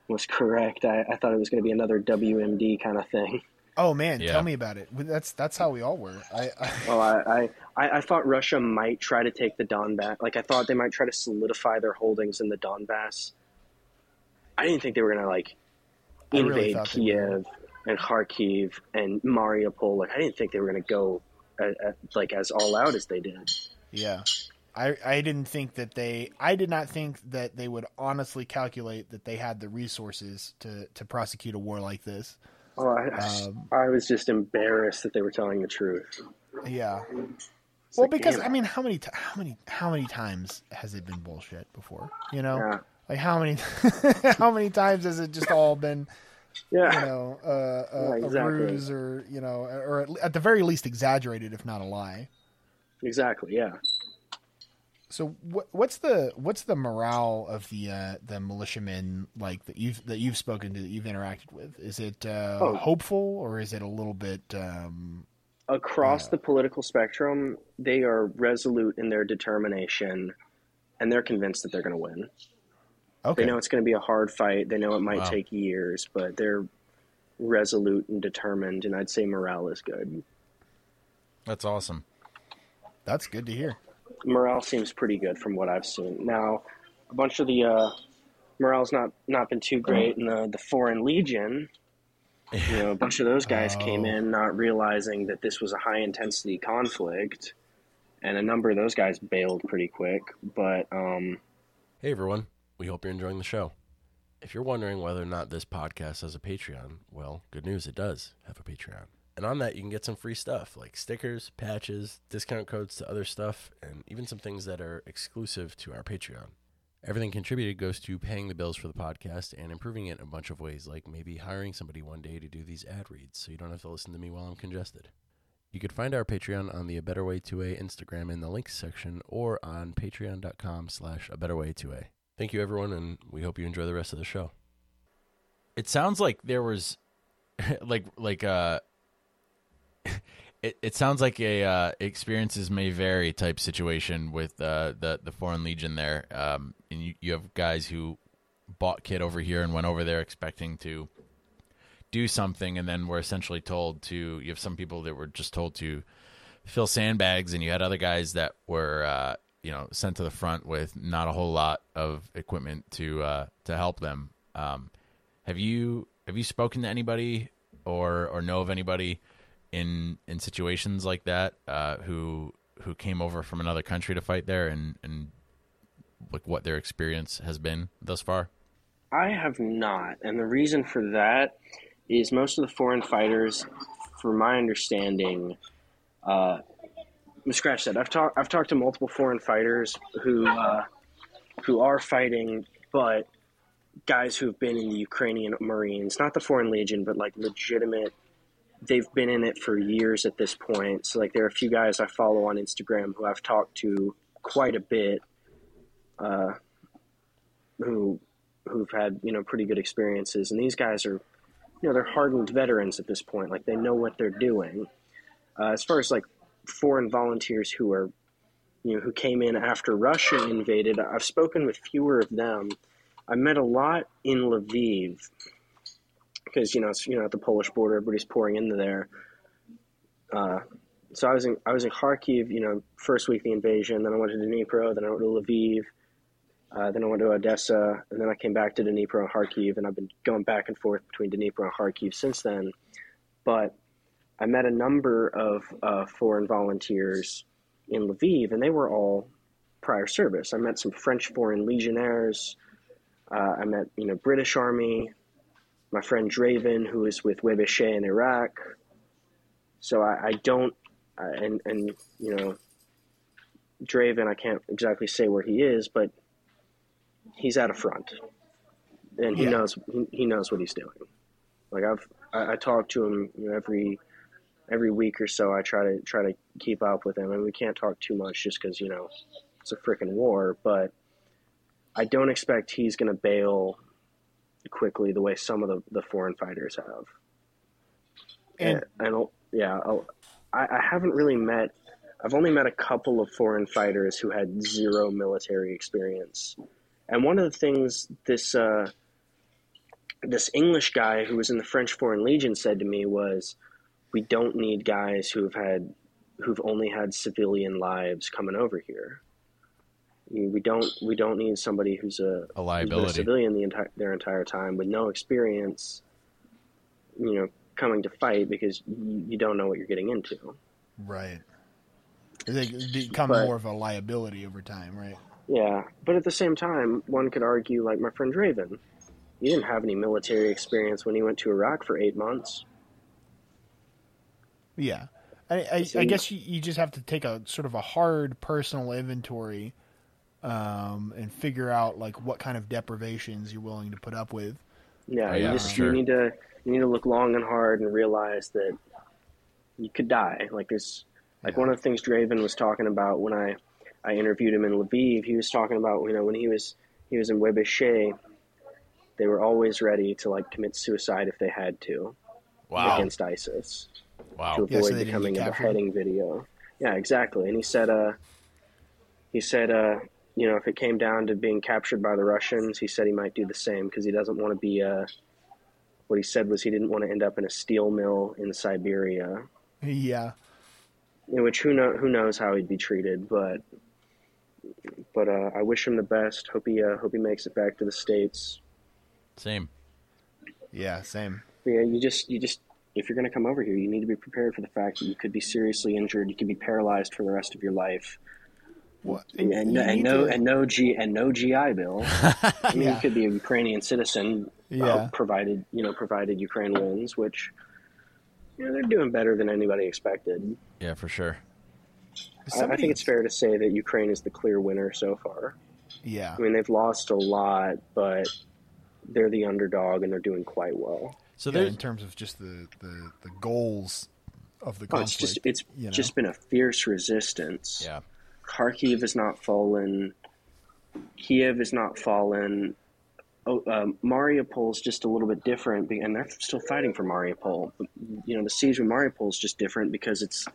was correct. I, I thought it was gonna be another WMD kind of thing. Oh man, Yeah. tell me about it. That's that's how we all were. I, I Well, I, I I I thought Russia might try to take the Donbass. Like I thought they might try to solidify their holdings in the Donbass. I didn't think they were gonna like I really invade thought they were. Kiev and Kharkiv and Mariupol. Like I didn't think they were gonna go uh uh like as all out as they did. yeah. I, I didn't think that they I did not think that they would honestly calculate that they had the resources to, to prosecute a war like this. Oh, I, Um, I was just embarrassed that they were telling the truth. Yeah. It's Well, like, because I mean, how many how many how many times has it been bullshit before? You know, yeah, like how many how many times has it just all been yeah. you know uh, a, Yeah, a ruse or you know or at, at the very least exaggerated, if not a lie. exactly, yeah. So what, what's the what's the morale of the uh, the militiamen like that you've that you've spoken to that you've interacted with? Is it uh, Oh. hopeful or is it a little bit? Um, Across Yeah. the political spectrum, they are resolute in their determination, and they're convinced that they're going to win. okay, They know it's going to be a hard fight. They know it might Wow. take years, but they're resolute and determined. And I'd say morale is good. That's awesome. that's good to hear. Morale seems pretty good from what I've seen. Now, a bunch of the uh, morale's not not been too great in the the Foreign Legion. You know, a bunch of those guys came Oh. in not realizing that this was a high intensity conflict, and a number of those guys bailed pretty quick. But um, Hey everyone, we hope you're enjoying the show. If you're wondering whether or not this podcast has a Patreon, well, good news, it does have a Patreon. And on that, you can get some free stuff like stickers, patches, discount codes to other stuff, and even some things that are exclusive to our Patreon. Everything contributed goes to paying the bills for the podcast and improving it in a bunch of ways, like maybe hiring somebody one day to do these ad reads so you don't have to listen to me while I'm congested. You could find our Patreon on the A Better Way 2A Instagram in the links section or on patreon.com slash A Better Way 2A. Thank you, everyone, and we hope you enjoy the rest of the show. It sounds like there was like like uh it, it sounds like a uh, experiences may vary type situation with uh, the the foreign legion there. Um, and you, you have guys who bought kit over here and went over there expecting to do something. And then were essentially told to you have some people that were just told to fill sandbags. And you had other guys that were uh, you know sent to the front with not a whole lot of equipment to uh, to help them. Um, have you have you spoken to anybody or or know of anybody in in situations like that uh, who who came over from another country to fight there and and like what their experience has been thus far? I have not, and the reason for that is most of the foreign fighters, from my understanding, uh, scratch that. I've talked I've talked to multiple foreign fighters who uh, who are fighting, but guys who've been in the Ukrainian Marines, not the Foreign Legion, but like legitimate they've been in it for years at this point. So like there are a few guys I follow on Instagram who I've talked to quite a bit, uh, who who've had you know pretty good experiences, and these guys are you know they're hardened veterans at this point. Like they know what they're doing. Uh, as far as like foreign volunteers who are you know who came in after Russia invaded, I've spoken with fewer of them. I met a lot in Lviv because you know it's you know at the Polish border, everybody's pouring into there. Uh, so I was in I was in Kharkiv, you know, first week of the invasion. Then I went to Dnipro. Then I went to Lviv. Uh, then I went to Odessa, and then I came back to Dnipro and Kharkiv, and I've been going back and forth between Dnipro and Kharkiv since then. But I met a number of uh, foreign volunteers in Lviv, and they were all prior service. I met some French Foreign Legionnaires. Uh, I met, you know, British Army. My friend Draven, who is with Webeshe in Iraq. So I, I don't, uh, and and you know, Draven, I can't exactly say where he is, but he's at a front, and he Yeah. knows he, he knows what he's doing. Like I've I, I talk to him you know, every every week or so. I try to try to keep up with him, and we can't talk too much just because you know it's a freaking war. But I don't expect he's going to bail quickly the way some of the, the foreign fighters have. And And, and yeah, I'll, I, I haven't really met. I've only met a couple of foreign fighters who had zero military experience. And one of the things this uh, this English guy who was in the French Foreign Legion said to me was, "We don't need guys who've had who've only had civilian lives coming over here. We we don't we don't need somebody who's a A who's been a civilian the entire their entire time with no experience. You know, coming to fight because you, you don't know what you're getting into. right, they become But- more of a liability over time, right? Yeah, but at the same time, one could argue, like my friend Raven, he didn't have any military experience when he went to Iraq for eight months. Yeah, I, I, I guess you, you just have to take a sort of a hard personal inventory, um, and figure out like what kind of deprivations you're willing to put up with. Yeah, Oh, you just sure. you need to you need to look long and hard and realize that you could die. Like there's like Yeah. one of the things Draven was talking about when I I interviewed him in Lviv. He was talking about you know when he was he was in Webeshe, they were always ready to like commit suicide if they had to Wow. against ISIS. Wow. to Yeah, so avoid becoming a captured? beheading video. Yeah, exactly. And he said, uh, he said, uh, you know, if it came down to being captured by the Russians, he said he might do the same because he doesn't want to be. Uh, what he said was he didn't want to end up in a steel mill in Siberia, Yeah, in which who know who knows how he'd be treated, but. But uh, I wish him the best. Hope he uh, hope he makes it back to the states. Same. yeah, same. But yeah, you just you just if you're going to come over here, you need to be prepared for the fact that you could be seriously injured. You could be paralyzed for the rest of your life. What? and, you and, no to- and no G and no GI Bill. I mean, Yeah. you could be a Ukrainian citizen, uh, provided you know, provided Ukraine wins, which you know they're doing better than anybody expected. Yeah, for sure. I, I think it's fair to say that Ukraine is the clear winner so far. Yeah, I mean, they've lost a lot, but they're the underdog and they're doing quite well. So yeah, in terms of just the, the, the goals of the Oh, conflict. it's just it's you know? just been a fierce resistance. yeah. Kharkiv has not fallen. Kiev has not fallen. Oh, um, Mariupol's just a little bit different, and they're still fighting for Mariupol. But, you know, the siege of Mariupol is just different because it's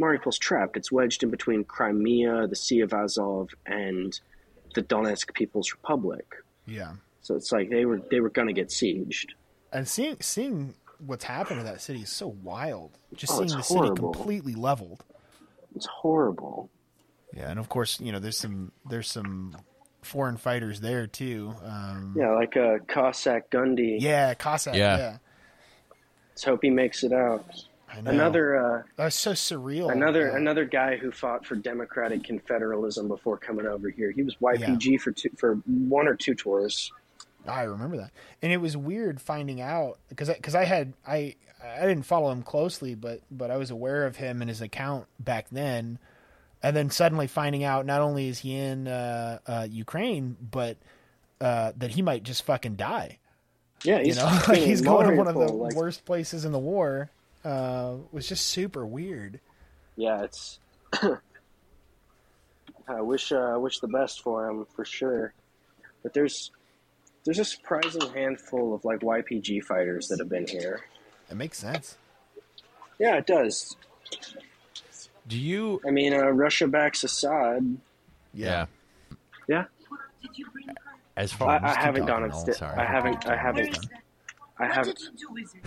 Mariupol's trapped. It's wedged in between Crimea, the Sea of Azov, and the Donetsk People's Republic. yeah, So it's like they were they were gonna get sieged. and seeing seeing what's happened to that city is so wild. Just Oh, seeing it's the city completely leveled. It's horrible. Yeah, and of course, you know, there's some there's some foreign fighters there too. Um, Yeah, like uh, Cossack Gundi. yeah, Cossack. Yeah. Yeah, Let's hope he makes it out. I know. Another. Uh, that's so surreal. Another Uh, another guy who fought for democratic confederalism before coming over here. He was YPG for two, for one or two tours. I remember that, and it was weird finding out because because I, had I I didn't follow him closely, but but I was aware of him and his account back then, and then suddenly finding out not only is he in uh, uh, Ukraine, but uh, that he might just fucking die. Yeah, You he's know, like he's going to one of the like, worst places in the war. uh, was just super weird. Yeah, it's. I wish uh, I wish the best for him for sure, but there's there's a surprising handful of like YPG fighters that have been here. It makes sense. Yeah, it does. Do you? I mean, uh, Russia backs Assad. Yeah. Yeah, Did you bring her? As I, far I just keep haven't gone talking, upstairs. I haven't. I haven't. is that? I haven't. did you do with it?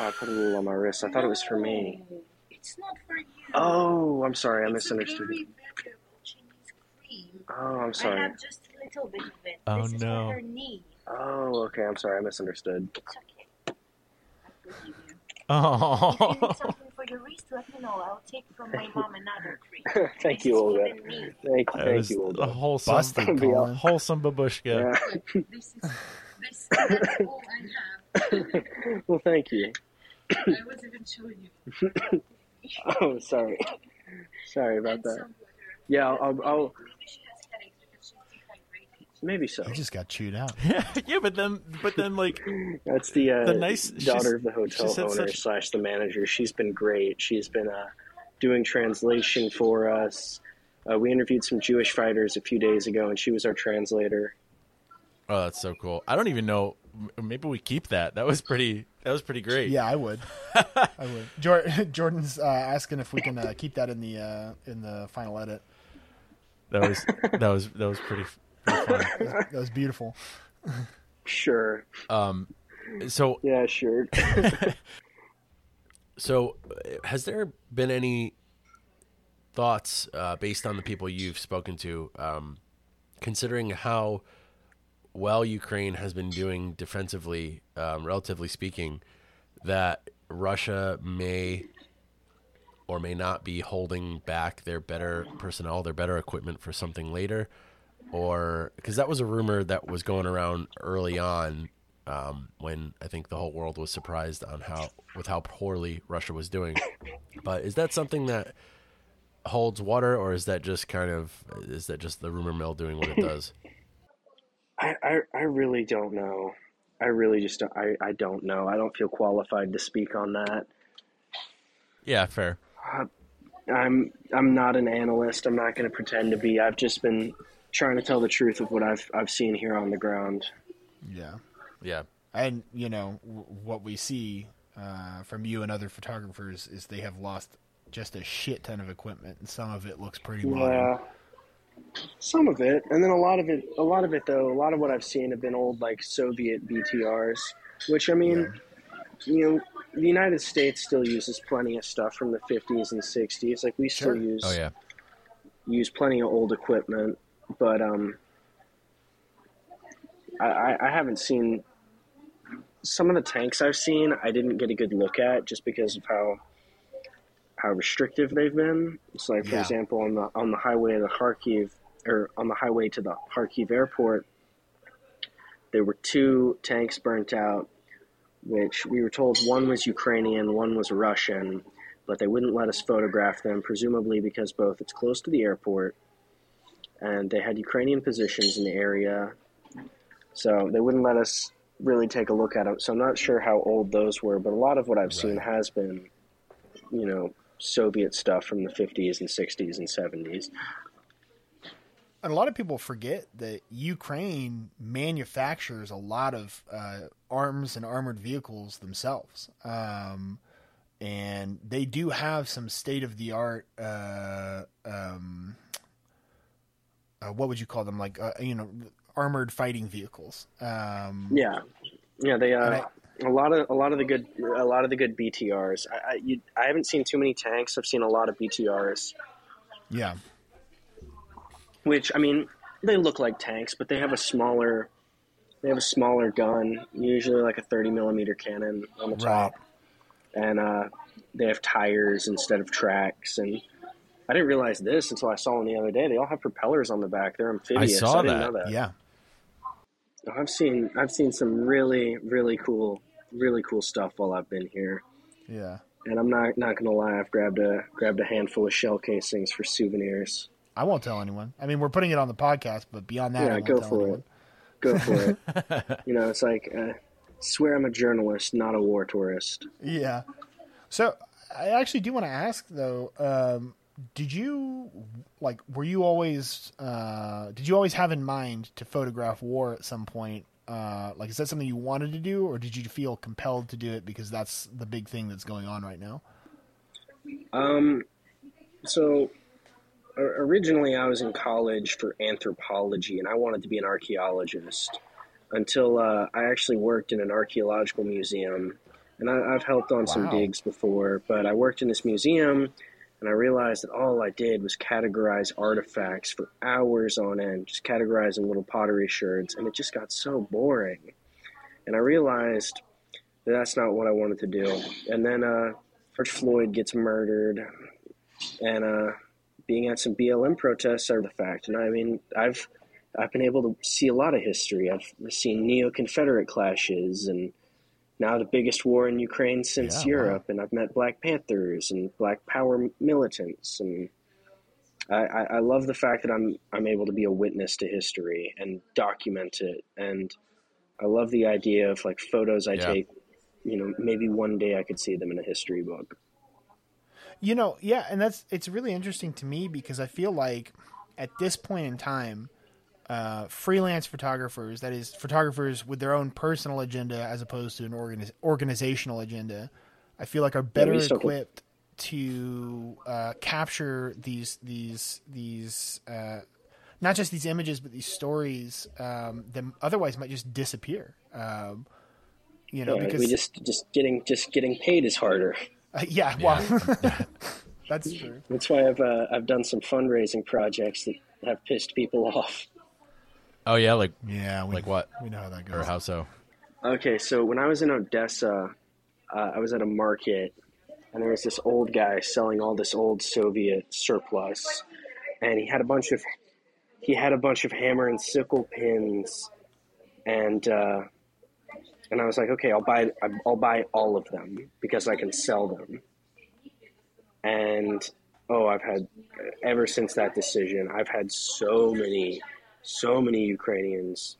I put a little on my wrist. I thought it was for me. Oh, It's not for you. Oh, I'm sorry. I It's misunderstood. A very cream. Oh, I'm I sorry. have just a little bit of it. Oh, this is no. for her knee. Oh, okay. I'm sorry. I misunderstood. It's okay. I you. Oh. If you for your wrist, let me know. I'll take from my mom another cream. Thank This you, is Olga. Thank, That thank was you, a Olga. wholesome, Busted, Yeah. Collin. wholesome babushka. Yeah. This is this. That's all I have. well, thank you. I was even showing you. Oh, sorry. Sorry about And that. Yeah, I'll, I'll, I'll Maybe she has headaches because she's dehydrated. Maybe so. He just got chewed out. yeah, but then, but then, like, That's the, uh, The nice- daughter of the hotel owner such- slash the manager. She's been great. She's been uh, doing translation for us. Uh, we interviewed some Jewish fighters a few days ago, and she was our translator. oh, that's so cool. I don't even know. Maybe we keep that. That was pretty. That was pretty great. Yeah, I would. I would. Jor- Jordan's uh, asking if we can uh, keep that in the uh, in the final edit. That was that was that was pretty. Pretty fun. That was, beautiful. Sure. Um, so Yeah, sure. So, uh, has there been any thoughts uh, based on the people you've spoken to, um, considering how well Ukraine has been doing defensively, um, relatively speaking, that Russia may or may not be holding back their better personnel, their better equipment for something later? Or because that was a rumor that was going around early on um, when I think the whole world was surprised on how with how poorly Russia was doing. But is that something that holds water, or is that just kind of is that just the rumor mill doing what it does? I, I, I really don't know. I really just don't, I, I don't know. I don't feel qualified to speak on that. yeah, fair. I'm I'm not an analyst. I'm not going to pretend to be. I've just been trying to tell the truth of what I've I've seen here on the ground. Yeah, Yeah, and you know w- what we see uh, from you and other photographers is they have lost just a shit ton of equipment, and some of it looks pretty modern. Yeah. Some of it, and then a lot of it. A lot of it, though. A lot of what I've seen have been old, like Soviet BTRs. Which I mean, you know, the United States still uses plenty of stuff from the 50s and 60s. Like we still Sure. use Oh yeah. use plenty of old equipment, but um, I, I, haven't seen some of the tanks I've seen. I didn't get a good look at just because of how how restrictive they've been. It's like, for Yeah. example, on the on the highway to the Kharkiv or on the highway to the Kharkiv airport, there were two tanks burnt out, which we were told one was Ukrainian, one was Russian but they wouldn't let us photograph them, presumably because both it's close to the airport and they had Ukrainian positions in the area. So they wouldn't let us really take a look at them. So I'm not sure how old those were, but a lot of what I've seen has been, you know, Soviet stuff from the 50s and 60s and 70s. And a lot of people forget that Ukraine manufactures a lot of uh, arms and armored vehicles themselves. Um, and they do have some state of the art, uh, um, uh, what would you call them? Like, uh, you know, armored fighting vehicles. Um, Yeah, yeah. They uh, a lot of a lot of the good a lot of the good BTRs. I I, you, I haven't seen too many tanks. I've seen a lot of BTRs. yeah. which I mean they look like tanks, but they have a smaller they have a smaller gun, usually like a 30 millimeter cannon on the top, and uh, they have tires instead of tracks. And I didn't realize this until I saw them the other day. They all have propellers on the back. They're amphibious. I saw didn't that. that. Yeah. I've seen I've seen some really really cool really cool stuff while I've been here. Yeah. And I'm not not gonna lie, I've grabbed a grabbed a handful of shell casings for souvenirs. I won't tell anyone. I mean, we're putting it on the podcast, but beyond that, I Yeah, go for anyone. it. Go for it. you know, it's like uh, swear I'm a journalist, not a war tourist. Yeah. So I actually do want to ask though. Um, did you like? Were you always? Uh, did you always have in mind to photograph war at some point? Uh, like, is that something you wanted to do, or did you feel compelled to do it because that's the big thing that's going on right now? Um, so originally I was in college for anthropology, and I wanted to be an archaeologist until uh, I actually worked in an archaeological museum. And I, I've helped on some digs before, but I worked in this museum, and I realized that all I did was categorize artifacts for hours on end, just categorizing little pottery sherds, and it just got so boring. And I realized that that's not what I wanted to do. And then uh, George Floyd gets murdered, and uh, being at some BLM protests are the fact. And I mean, I've I've been able to see a lot of history. I've seen neo-Confederate clashes, and now the biggest war in Ukraine since Yeah, wow. Europe. And I've met Black Panthers and Black Power militants, and I, I, I love the fact that I'm I'm able to be a witness to history and document it. And I love the idea of like photos I Yeah. take. You know, maybe one day I could see them in a history book. You know, yeah, and that's it's really interesting to me because I feel like at this point in time, uh, freelance photographers, that is, photographers with their own personal agenda as opposed to an organiz- organizational agenda, I feel like are better we still can- equipped to uh, capture these these these uh, not just these images but these stories um, that otherwise might just disappear. Um, you know, Yeah, because we just just getting just getting paid is harder. uh, yeah, well, that's true. That's why I've uh, I've done some fundraising projects that have pissed people off. Oh yeah, like Yeah, we, like what we know how that or goes. how so? Okay, so when I was in Odessa, uh, I was at a market, and there was this old guy selling all this old Soviet surplus, and he had a bunch of he had a bunch of hammer and sickle pins, and uh, and I was like, okay, I'll buy I'll buy all of them because I can sell them. And oh, I've had ever since that decision, I've had so many, so many Ukrainians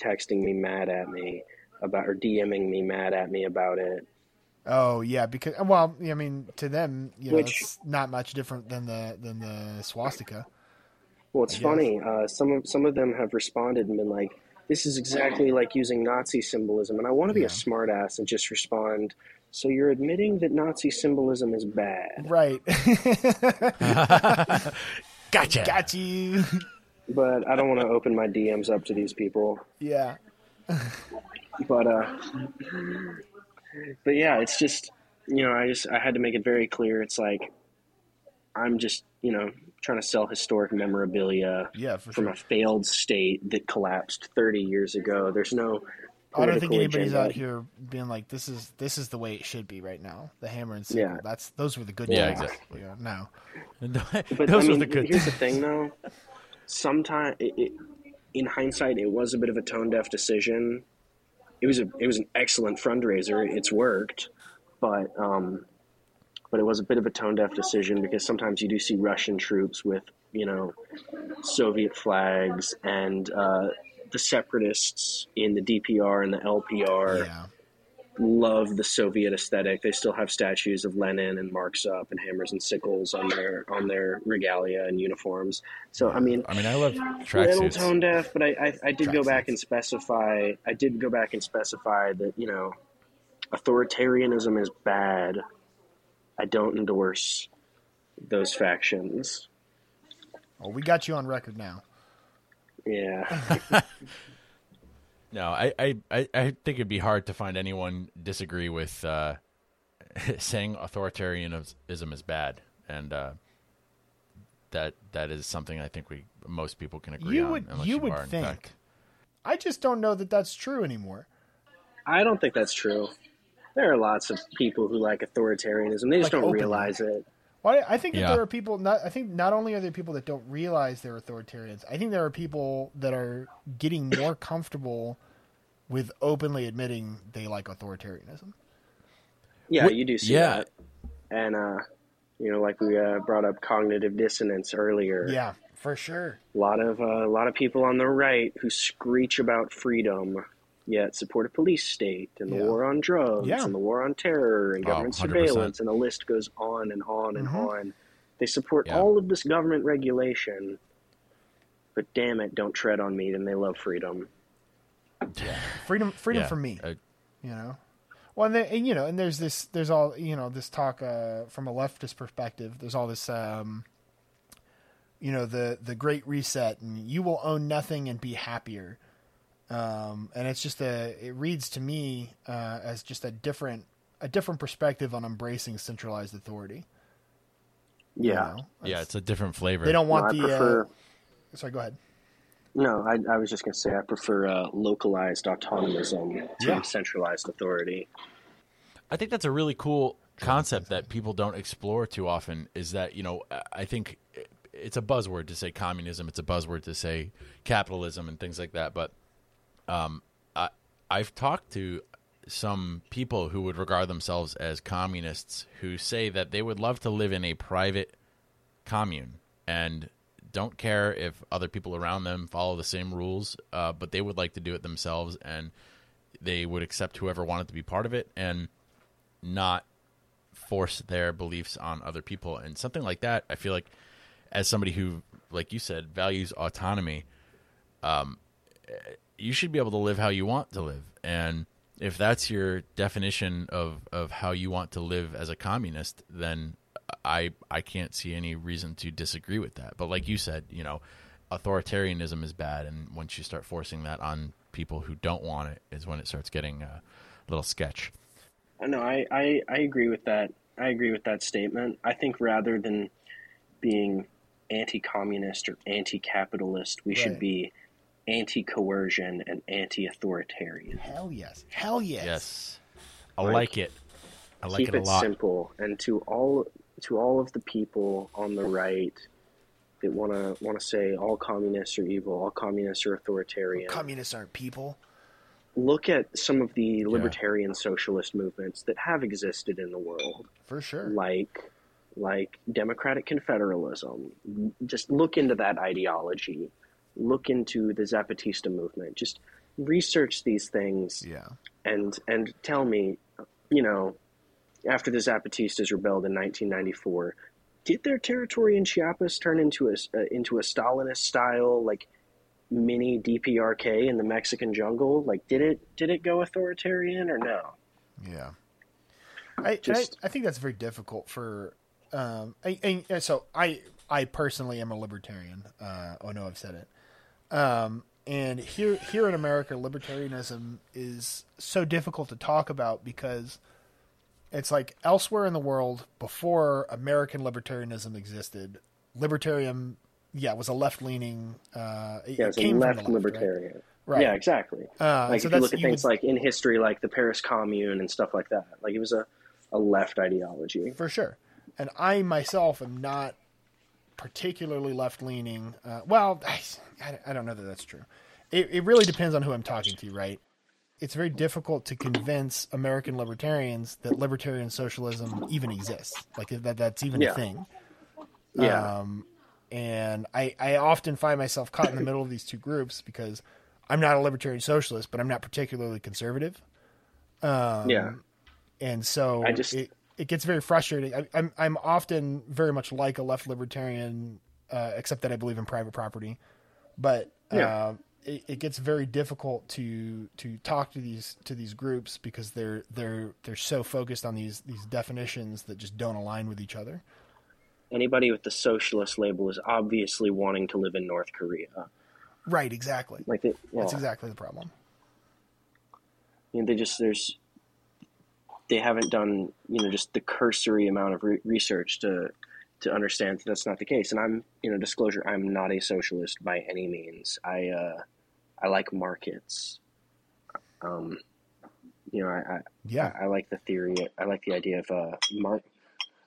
texting me mad at me about or DMing me mad at me about it. Oh yeah, because well, I mean, to them, you know, Which- it's not much different than the than the swastika. Well, it's funny. Uh, some of some of them have responded and been like, "This is exactly like using Nazi symbolism," and I want to be Yeah. a smartass and just respond. So you're admitting that Nazi symbolism is bad, Right. Gotcha. Got you. but I don't want to open my DMs up to these people. yeah. But uh, but yeah, it's just you know, I just I had to make it very clear. It's like I'm just you know trying to sell historic memorabilia Yeah, for from sure. a failed state that collapsed 30 years ago. There's no. I don't think political anybody's agenda. out here being like, "This is this is the way it should be right now." The hammer and sickle. Yeah. That's those were the good Yeah, days. exactly. Yeah, no. But Those I were mean, the good. here's the thing, though. Sometimes, in hindsight, it was a bit of a tone deaf decision. It was a it was an excellent fundraiser. It's worked, but um, but it was a bit of a tone deaf decision because sometimes you do see Russian troops with you know Soviet flags and uh, the separatists in the DPR and the LPR Yeah. Love the Soviet aesthetic. They still have statues of Lenin and Marx up and hammers and sickles on their on their regalia and uniforms. So I mean, I mean, I love little tone deaf, but I, I, I did go back Tracksuits. and specify. I did go back and specify that you know, authoritarianism is bad. I don't endorse those factions. Well, we got you on record now. Yeah, No, I, I, I, I think it'd be hard to find anyone disagree with uh, saying authoritarianism is bad, and uh, that that is something I think we most people can agree You on. would unless you you would are, think. fact- I just don't know that that's true anymore. I don't think that's true. There are lots of people who like authoritarianism. They just Like don't openly. realize it. Well, I I think that Yeah. there are people. Not, I think not only are there people that don't realize they're authoritarians. I think there are people that are getting more comfortable with openly admitting they like authoritarianism. Yeah, What- you do see yeah. that. And uh, you know, like we uh, brought up cognitive dissonance earlier. Yeah, for sure. A lot of uh, a lot of people on the right who screech about freedom yet support a police state and the Yeah. war on drugs Yeah. and the war on terror and Oh, government 100%. surveillance, and the list goes on and on and Mhm. on. They support Yeah. all of this government regulation, but damn it, don't tread on me, and they love freedom. Freedom freedom Yeah, for me uh, you know well and, then, and you know and there's this there's all you know this talk uh, from a leftist perspective there's all this um, you know the the great reset and you will own nothing and be happier um, and it's just a it reads to me uh, as just a different a different perspective on embracing centralized authority you Yeah. know? yeah, It's- it's a different flavor. they don't want I the prefer. uh, sorry go ahead No, I, I was just going to say I prefer uh, localized autonomism to Yeah. centralized authority. I think that's a really cool concept that people don't explore too often. Is that you know I- I think it's a buzzword to say communism. It's a buzzword to say capitalism and things like that. But um, I I've talked to some people who would regard themselves as communists who say that they would love to live in a private commune and don't care if other people around them follow the same rules, uh, but they would like to do it themselves and they would accept whoever wanted to be part of it and not force their beliefs on other people. And something like that, I feel like, as somebody who, like you said, values autonomy, um, you should be able to live how you want to live. And if that's your definition of, of how you want to live as a communist, then I I can't see any reason to disagree with that. But like you said, you know, authoritarianism is bad, and once you start forcing that on people who don't want it, is when it starts getting uh, a little sketch. No, I, I, I agree with that. I agree with that statement. I think rather than being anti-communist or anti-capitalist, we Right. should be anti-coercion and anti-authoritarian. hell yes hell yes Yes, I Like, like it. I like Keep it a it lot. simple, and to all to all of the people on the right that want to want to say all communists are evil, all communists are authoritarian. communists aren't people. Look at some of the libertarian socialist movements that have existed in the world. for sure. Like like democratic confederalism. Just look into that ideology. Look into the zapatista movement. Just research these things yeah. and and tell me you know after the zapatistas rebelled in 1994 did their territory in chiapas turn into a uh, into a stalinist style like mini dprk in the mexican jungle like did it did it go authoritarian or no Yeah, I, Just- I I think that's very difficult for. Um, I, I, so I I personally am a libertarian. Uh, oh no, I've said it. Um, and here here in America, libertarianism is so difficult to talk about because it's like elsewhere in the world before American libertarianism existed, libertarian yeah was a left leaning. Uh, yeah it it's a came left left, libertarian Right. yeah exactly Uh, like so if you look at you things would- like in history like the paris commune and stuff like that like it was a, a left ideology for sure. And I myself am not particularly left leaning. Uh, well, I, I don't know that that's true. It, it really depends on who I'm talking to, right? It's very difficult to convince American libertarians that libertarian socialism even exists, like that that's even Yeah. a thing. yeah Um, and I, I often find myself caught in the middle of these two groups because I'm not a libertarian socialist, but I'm not particularly conservative. Um, yeah and so I just- it, it gets very frustrating. I, I'm I'm often very much like a left libertarian, uh, except that I believe in private property. But Yeah. uh, it, it gets very difficult to to talk to these to these groups because they're they're they're so focused on these these definitions that just don't align with each other. anybody with the socialist label is obviously wanting to live in north korea Right. Exactly. like they, yeah, That's exactly the problem. you know, they just there's they haven't done you know just the cursory amount of re- research to to understand that that's not the case and i'm you know disclosure i'm not a socialist by any means i uh i like markets um you know i, I Yeah. I, I like the theory. I like the idea of uh, mark.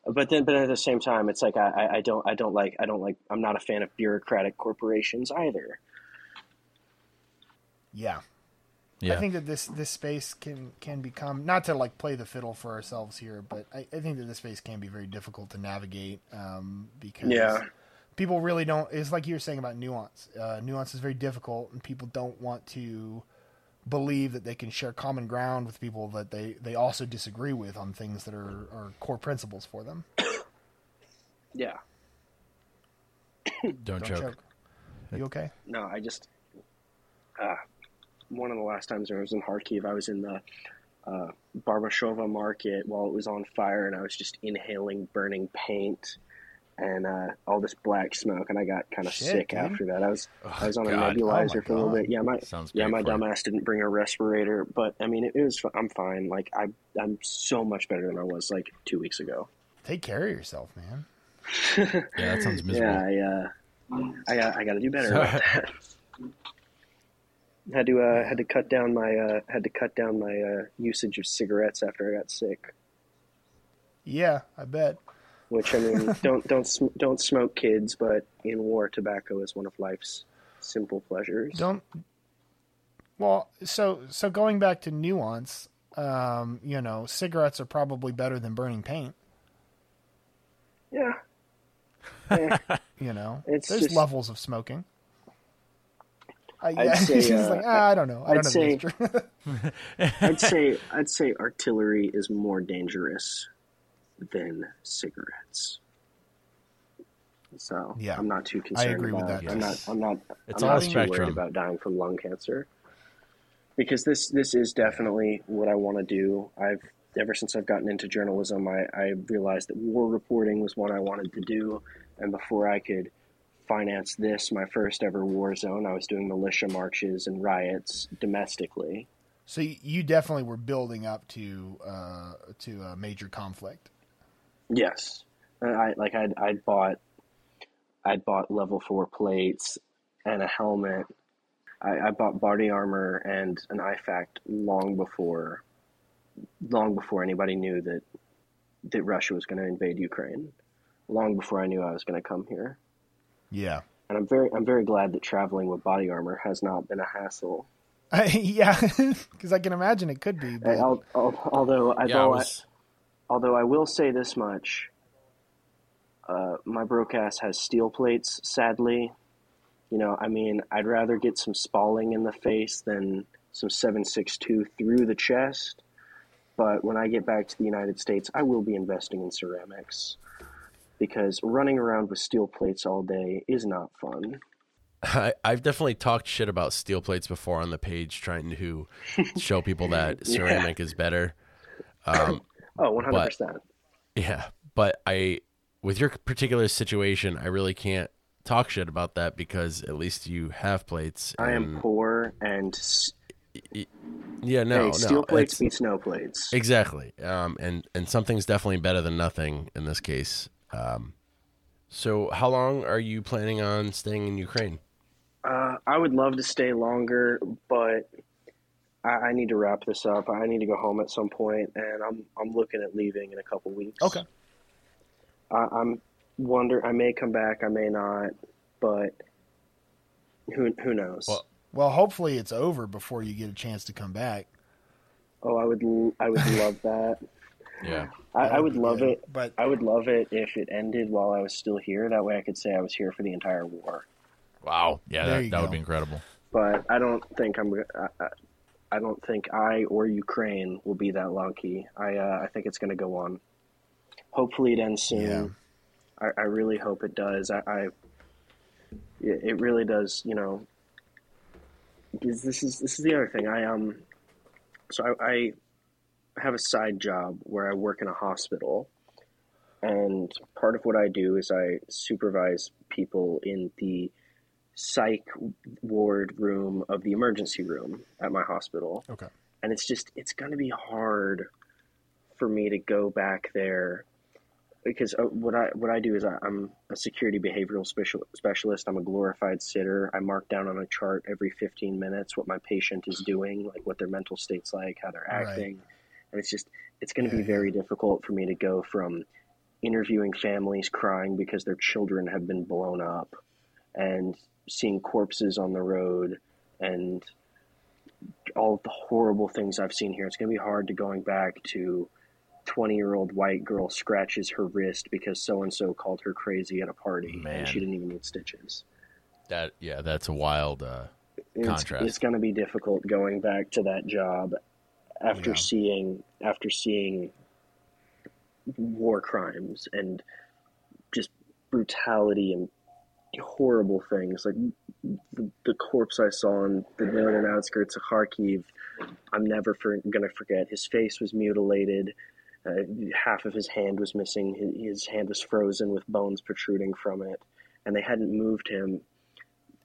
But then, but at the same time, it's like I, I- I don't, I don't like, I don't like. I'm not a fan of bureaucratic corporations either. Yeah. Yeah. I think that this this space can can become not to like play the fiddle for ourselves here, but I, I think that this space can be very difficult to navigate um, because Yeah. People really don't. It's like you were saying about nuance. Uh, nuance is very difficult, and people don't want to believe that they can share common ground with people that they, they also disagree with on things that are, are core principles for them. Yeah. Don't, Don't choke. choke. You okay? No, I just. Uh, one of the last times I was in Kharkiv, I was in the uh, Barabashovo market while it was on fire, and I was just inhaling burning paint and uh, all this black smoke, and I got kind of Shit, sick dude. after that. I was I was on a nebulizer Oh for a little bit. Yeah, my Sounds yeah, my dumbass didn't bring a respirator, but I mean, it, it was. I'm fine. Like I, I'm so much better than I was like two weeks ago. Take care of yourself, man. Yeah, that sounds miserable. Yeah, I, uh, I got, I got to do better. had to, uh, had to cut down my, uh, had to cut down my uh, usage of cigarettes after I got sick. Yeah, I bet. Which I mean, don't, don't, sm- don't smoke, kids. But in war, tobacco is one of life's simple pleasures. Don't. Well, so so going back to nuance, um, you know, cigarettes are probably better than burning paint. Yeah. You know, It's there's just- levels of smoking. I, I'd say, uh, like ah, I don't know. I know. say-. I'd say, I'd say artillery is more dangerous than cigarettes. So Yeah. I'm not too concerned. agree with about, that, I'm not. I'm not. It's I'm all not too spectrum. worried about dying from lung cancer. Because this this is definitely what I want to do. I've ever since I've gotten into journalism, I, I realized that war reporting was what I wanted to do, and before I could finance this, my first ever war zone, I was doing militia marches and riots domestically. so you- you definitely were building up to uh, to a major conflict. Yes, and I like I'd I'd bought I'd bought level four plates and a helmet. I, I bought body armor and an IFAK long before long before anybody knew that that Russia was going to invade Ukraine. Long before I knew I was going to come here. Yeah, And I'm very I'm very glad that traveling with body armor has not been a hassle. yeah, because I can imagine it could be. Uh, But al- al- although I, Yeah, I was. Although I will say this much, uh, my broadcast has steel plates. Sadly, you know, I mean, I'd rather get some spalling in the face than some seven six two through the chest. But when I get back to the United States, I will be investing in ceramics because running around with steel plates all day is not fun. I, I've definitely talked shit about steel plates before on the page, trying to show people that Yeah. ceramic is better. Um, Oh, 100%. yeah, but I, with your particular situation, I really can't talk shit about that because at least you have plates. I am poor and Yeah, no, hey, no. steel plates it's- snow plates. Exactly. Um, and and something's definitely better than nothing in this case. Um, so how long are you planning on staying in Ukraine? Uh, I would love to stay longer, but I, I need to wrap this up. I need to go home at some point, and I'm I'm looking at leaving in a couple weeks. okay, I, I'm wonder I may come back, I may not, but who who knows? Well- well, hopefully it's over before you get a chance to come back. oh, I would l- I would love that. Yeah. I, I would would love good. it. but I would love it if it ended while I was still here. That way, I could say I was here for the entire war. Wow. Yeah, There that, that would be incredible. but I don't think I'm. I, I, I don't think I or Ukraine will be that lucky. I uh, I think it's going to go on. Hopefully, it ends soon. Yeah. I, I really hope it does. I, I it it really does. You know, because this is this is the other thing. I um, so I, I have a side job where I work in a hospital, and part of what I do is I supervise people in the psych ward room of the emergency room at my hospital. Okay. And it's just it's going to be hard for me to go back there because uh, what I what I do is I, I'm a security behavioral special, specialist. I'm a glorified sitter. I mark down on a chart every 15 minutes what my patient is doing, like what their mental state's like, how they're Right. acting, and it's just it's going to Yeah, be very difficult for me to go from interviewing families crying because their children have been blown up and seeing corpses on the road and all of the horrible things I've seen here. It's going to be hard to going back to 20 year old white girl scratches her wrist because so and so called her crazy at a party Man. and she didn't even need stitches. That yeah, that's a wild. Uh, it's, contrast. it's going to be difficult going back to that job after Yeah. seeing after seeing war crimes and just brutality and horrible things like the, the corpse I saw on the northern outskirts of Kharkiv. I'm never for, going to forget. His face was mutilated. Uh, half of his hand was missing. His, his hand was frozen with bones protruding from it, and they hadn't moved him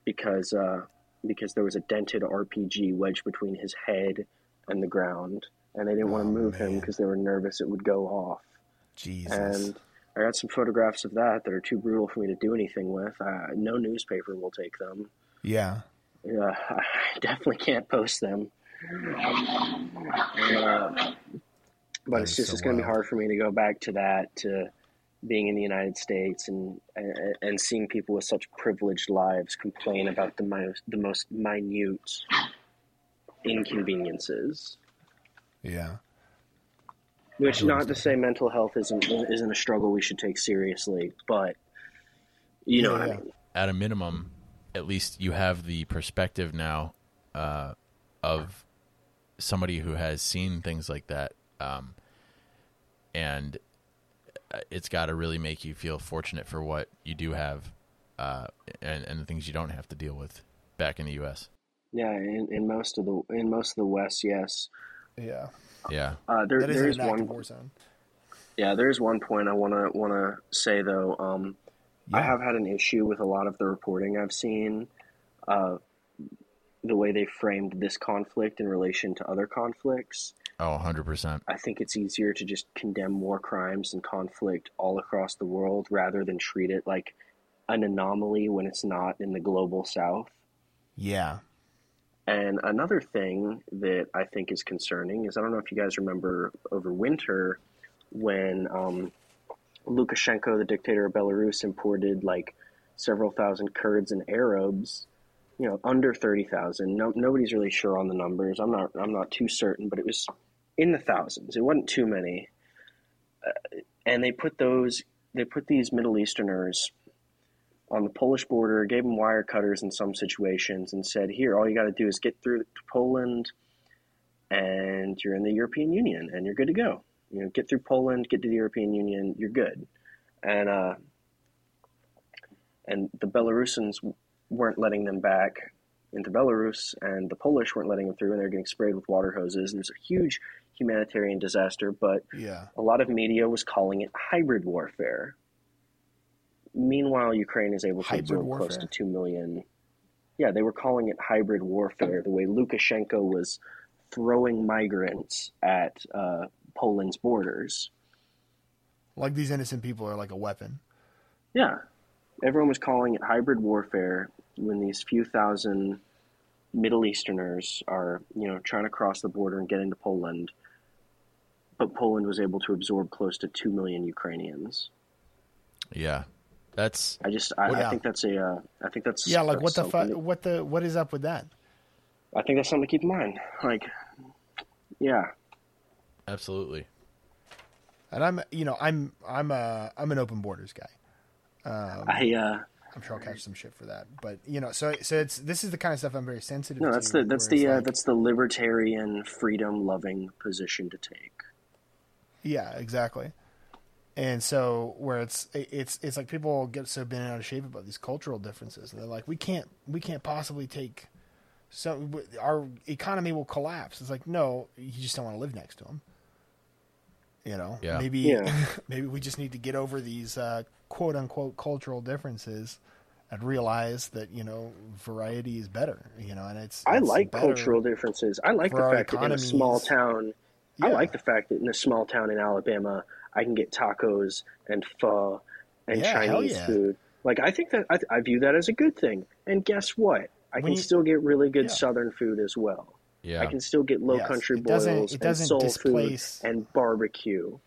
because uh, because there was a dented RPG wedged between his head and the ground, and they didn't want to Oh, move him because they were nervous it would go off. Jesus. And I got some photographs of that that are too brutal for me to do anything with. Uh, no newspaper will take them. yeah. Uh, I definitely can't post them. Uh, but That it's just so it's going to be hard for me to go back to that to being in the United States and and, and seeing people with such privileged lives complain about the most the most minute inconveniences. Yeah. Which not to say mental health isn't isn't a struggle we should take seriously, but you know Yeah, what I mean. at a minimum, at least you have the perspective now uh, of somebody who has seen things like that, um, and uh, it's got to really make you feel fortunate for what you do have, uh, and and the things you don't have to deal with back in the U.S. Yeah, in, in most of the in most of the West, yes. Yeah. Yeah, Uh, there That is there is one war zone. yeah there is one point I wanna wanna say though. Um, I have had an issue with a lot of the reporting I've seen, uh, the way they framed this conflict in relation to other conflicts. oh, 100 percent. I think it's easier to just condemn war crimes and conflict all across the world rather than treat it like an anomaly when it's not in the global south. Yeah. And another thing that I think is concerning is I don't know if you guys remember over winter when um, Lukashenko, the dictator of Belarus, imported like several thousand Kurds and Arabs, you know, under thirty thousand. No, nobody's really sure on the numbers. I'm not. I'm not too certain, but it was in the thousands. It wasn't too many. Uh, and they put those. They put these Middle Easterners on the Polish border, gave them wire cutters in some situations, and said, "Here, all you got to do is get through to Poland, and you're in the European Union, and you're good to go. You know, get through Poland, get to the European Union, you're good." And uh, and the Belarusians weren't letting them back into Belarus, and the Polish weren't letting them through, and they're getting sprayed with water hoses. And there's a huge humanitarian disaster, but Yeah. a lot of media was calling it hybrid warfare. Meanwhile, Ukraine is able to Hybrid absorb close to 2 million. Yeah, they were calling it hybrid warfare, the way Lukashenko was throwing migrants at uh, Poland's borders. Like these innocent people are like a weapon. Yeah, everyone was calling it hybrid warfare when these few thousand Middle Easterners are, you know, trying to cross the border and get into Poland. But Poland was able to absorb close to 2 million Ukrainians. Yeah, that's I just I, Yeah. I think that's a uh, I think that's Yeah, like that's what the something fu- that- what the what is up with that? I think that's something to keep in mind. Like, yeah, absolutely. And I'm you know, I'm I'm a I'm an open borders guy. Um, I uh, I'm sure I'll catch some shit for that. But you know, so so it's this is the kind of stuff I'm very sensitive no, to. that's the that's where it's the uh, like- that's the libertarian, freedom loving position to take. Yeah, exactly. And so where it's it's it's like people get so bent out of shape about these cultural differences, and they're like, we can't we can't possibly take so our economy will collapse. It's like no, you just don't want to live next to them. You know, Yeah. maybe Yeah. maybe we just need to get over these uh, quote unquote cultural differences and realize that you know variety is better. You know, and it's, I like cultural differences. I like the our fact that in a small economies. town, I like the fact that in a small town in Alabama, I can get tacos and pho and Yeah, Chinese yeah. food. Like I think that I, I view that as a good thing. And guess what? I When can you- still get really good Yeah. Southern food as well. Yeah, I can still get low Yes, country it boils it and soul displace- food and barbecue.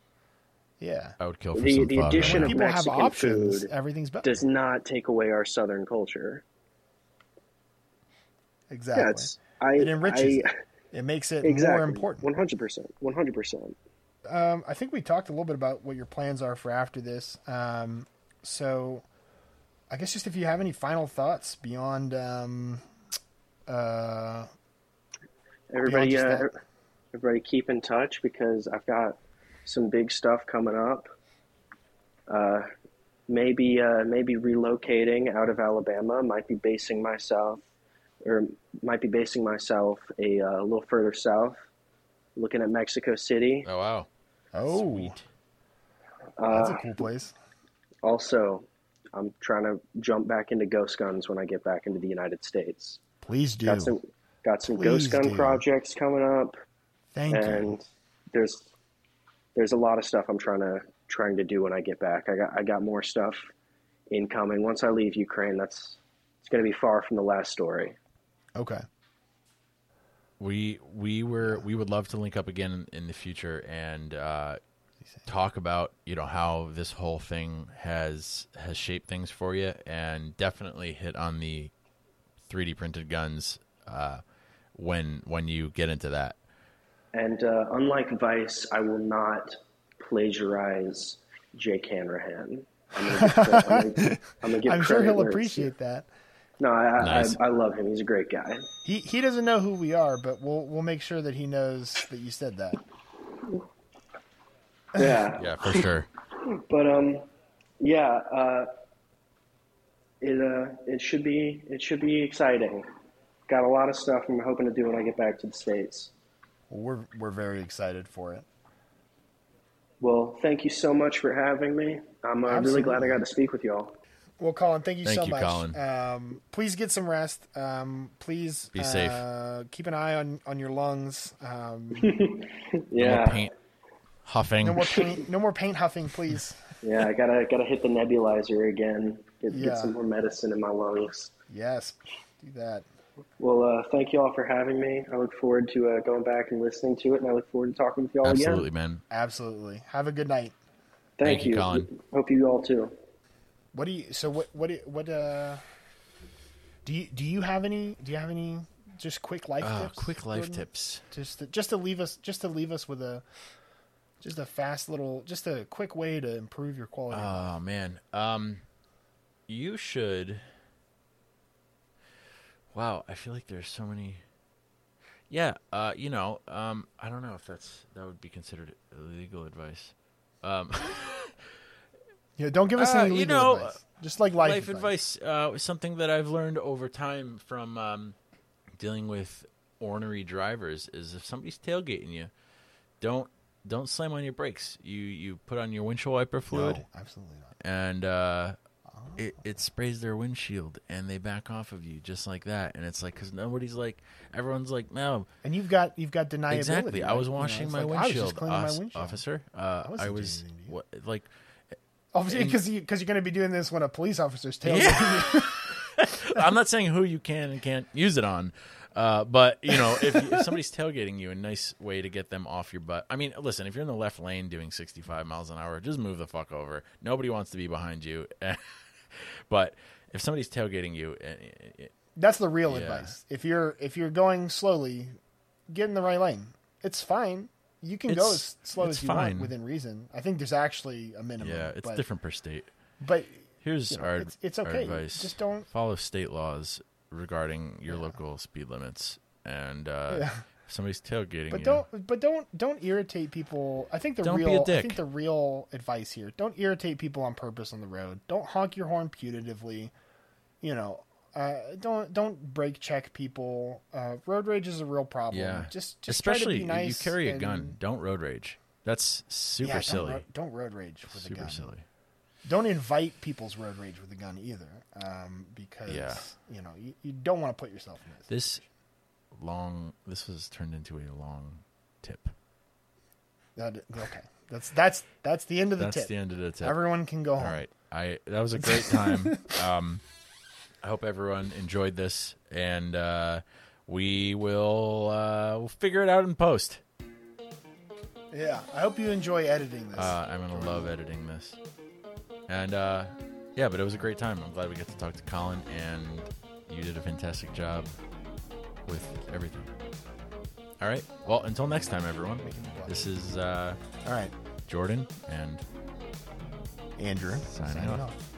Yeah. I would kill for the- some the addition man. of People have Mexican options. food Everything's better. Does not take away our Southern culture. exactly. Yeah, I. It enriches I, it. It makes it exactly. more important. One hundred percent. One hundred percent. Um, I think we talked a little bit about what your plans are for after this. Um, so, I guess just if you have any final thoughts beyond um, Uh, Everybody, just uh, everybody, keep in touch because I've got some big stuff coming up. Uh, maybe, uh, maybe relocating out of Alabama. Might be basing myself, or might be basing myself a, uh, little further south, looking at Mexico City. Oh wow. Oh, Sweet. that's Uh, a cool place. also, I'm trying to jump back into ghost guns when I get back into the United States. Please do. Got some, got some ghost gun do. projects coming up. Thank you. and there's there's a lot of stuff I'm trying to trying to do when I get back. I got I got more stuff incoming. Once I leave Ukraine, that's it's going to be far from the last story. Okay. We we were we would love to link up again in, in the future and uh, talk about you know how this whole thing has has shaped things for you, and definitely hit on the 3D printed guns uh, when when you get into that. And uh, unlike Vice, I will not plagiarize Jake Hanrahan. I'm gonna give, I'm gonna, I'm gonna give I'm sure he'll appreciate that. Due. No, I, Nice. I, I love him. He's a great guy. He he doesn't know who we are, but we'll we'll make sure that he knows that you said that. Yeah. Yeah, for sure. But um, yeah, uh, it uh, it should be it should be exciting. Got a lot of stuff I'm hoping to do when I get back to the states. Well, we're we're very excited for it. Well, thank you so much for having me. I'm uh, really glad I got to speak with y'all. Well, Collin, thank you Thank so you, much. Collin. Um, please get some rest. Um, please Be safe. Uh, keep an eye on, on your lungs. Um, No Yeah, more paint huffing. no more paint. No more paint huffing, please. yeah, I gotta gotta hit the nebulizer again. Get, Yeah. get some more medicine in my lungs. Yes, do that. Well, uh, thank you all for having me. I look forward to uh, going back and listening to it, and I look forward to talking with y'all Absolutely, again. Absolutely, man. Absolutely. Have a good night. Thank, Thank you, Collin. Hope you all too. What do you? So what? What? do- What? Uh, do you do you have any? Do you have any just quick life Uh, tips? quick life tips. Just to, just to leave us just to leave us with a just a fast little just a quick way to improve your quality. Oh man, um, you should. Wow, I feel like there's so many. Yeah, uh, you know, um, I don't know if that's that would be considered illegal advice. Um, yeah, don't give us uh, any you know, advice. Just like life, life, advice uh, something that I've learned over time from um, dealing with ornery drivers is if somebody's tailgating you, don't don't slam on your brakes. You you put on your windshield wiper fluid. No, absolutely not. and uh, it, it sprays their windshield and they back off of you just like that and it's like because nobody's like everyone's like no And you've got you've got deniability. exactly i was You know, washing my like, I was just windshield, cleaning my windshield. officer uh, wasn't i was what like Obviously, because because you, are going to be doing this when a police officer's tailgating Yeah. you. i'm not saying who you can and can't use it on uh, but you know if, if somebody's tailgating you a nice way to get them off your butt i mean listen if you're in the left lane doing 65 miles an hour just move the fuck over nobody wants to be behind you but if somebody's tailgating you eh, eh, That's the real Yeah. advice. If you're if you're going slowly, get in the right lane. It's fine. You can go as slow as you fine. want within reason. I think there's actually a minimum. yeah it's but, different per state But Here's you know, our, it's- it's our okay. advice. Just don't- follow state laws regarding your local speed limits. And uh, Yeah. somebody's tailgating but you, don't but don't don't irritate people. I think the Don't real. I think the real advice here: don't irritate people on purpose on the road. Don't honk your horn putatively. You know, uh, don't don't brake check people. Uh, road rage is a real problem. yeah, just just especially try to be nice. you carry a and- gun. Don't road rage. That's super yeah, don't silly. ro- Don't, road rage with a super gun. silly. Don't invite people's road rage with a gun either, um, because Yeah. you know you, you don't want to put yourself in this. This long. This was turned into a long tip. That, okay, that's that's that's the end of the That's tip. the end of the tip. Everyone can go home. All right. I that was a great time. um, I hope everyone enjoyed this, and uh, we will uh, we'll figure it out in post. Yeah, I hope you enjoy editing this. Uh, I'm gonna love editing this, and uh, yeah, but it was a great time. I'm glad we got to talk to Collin, and you did a fantastic job with everything. All right. Well, until next time, everyone. This is uh, All right, Jordan and Andrew. Signing off. off.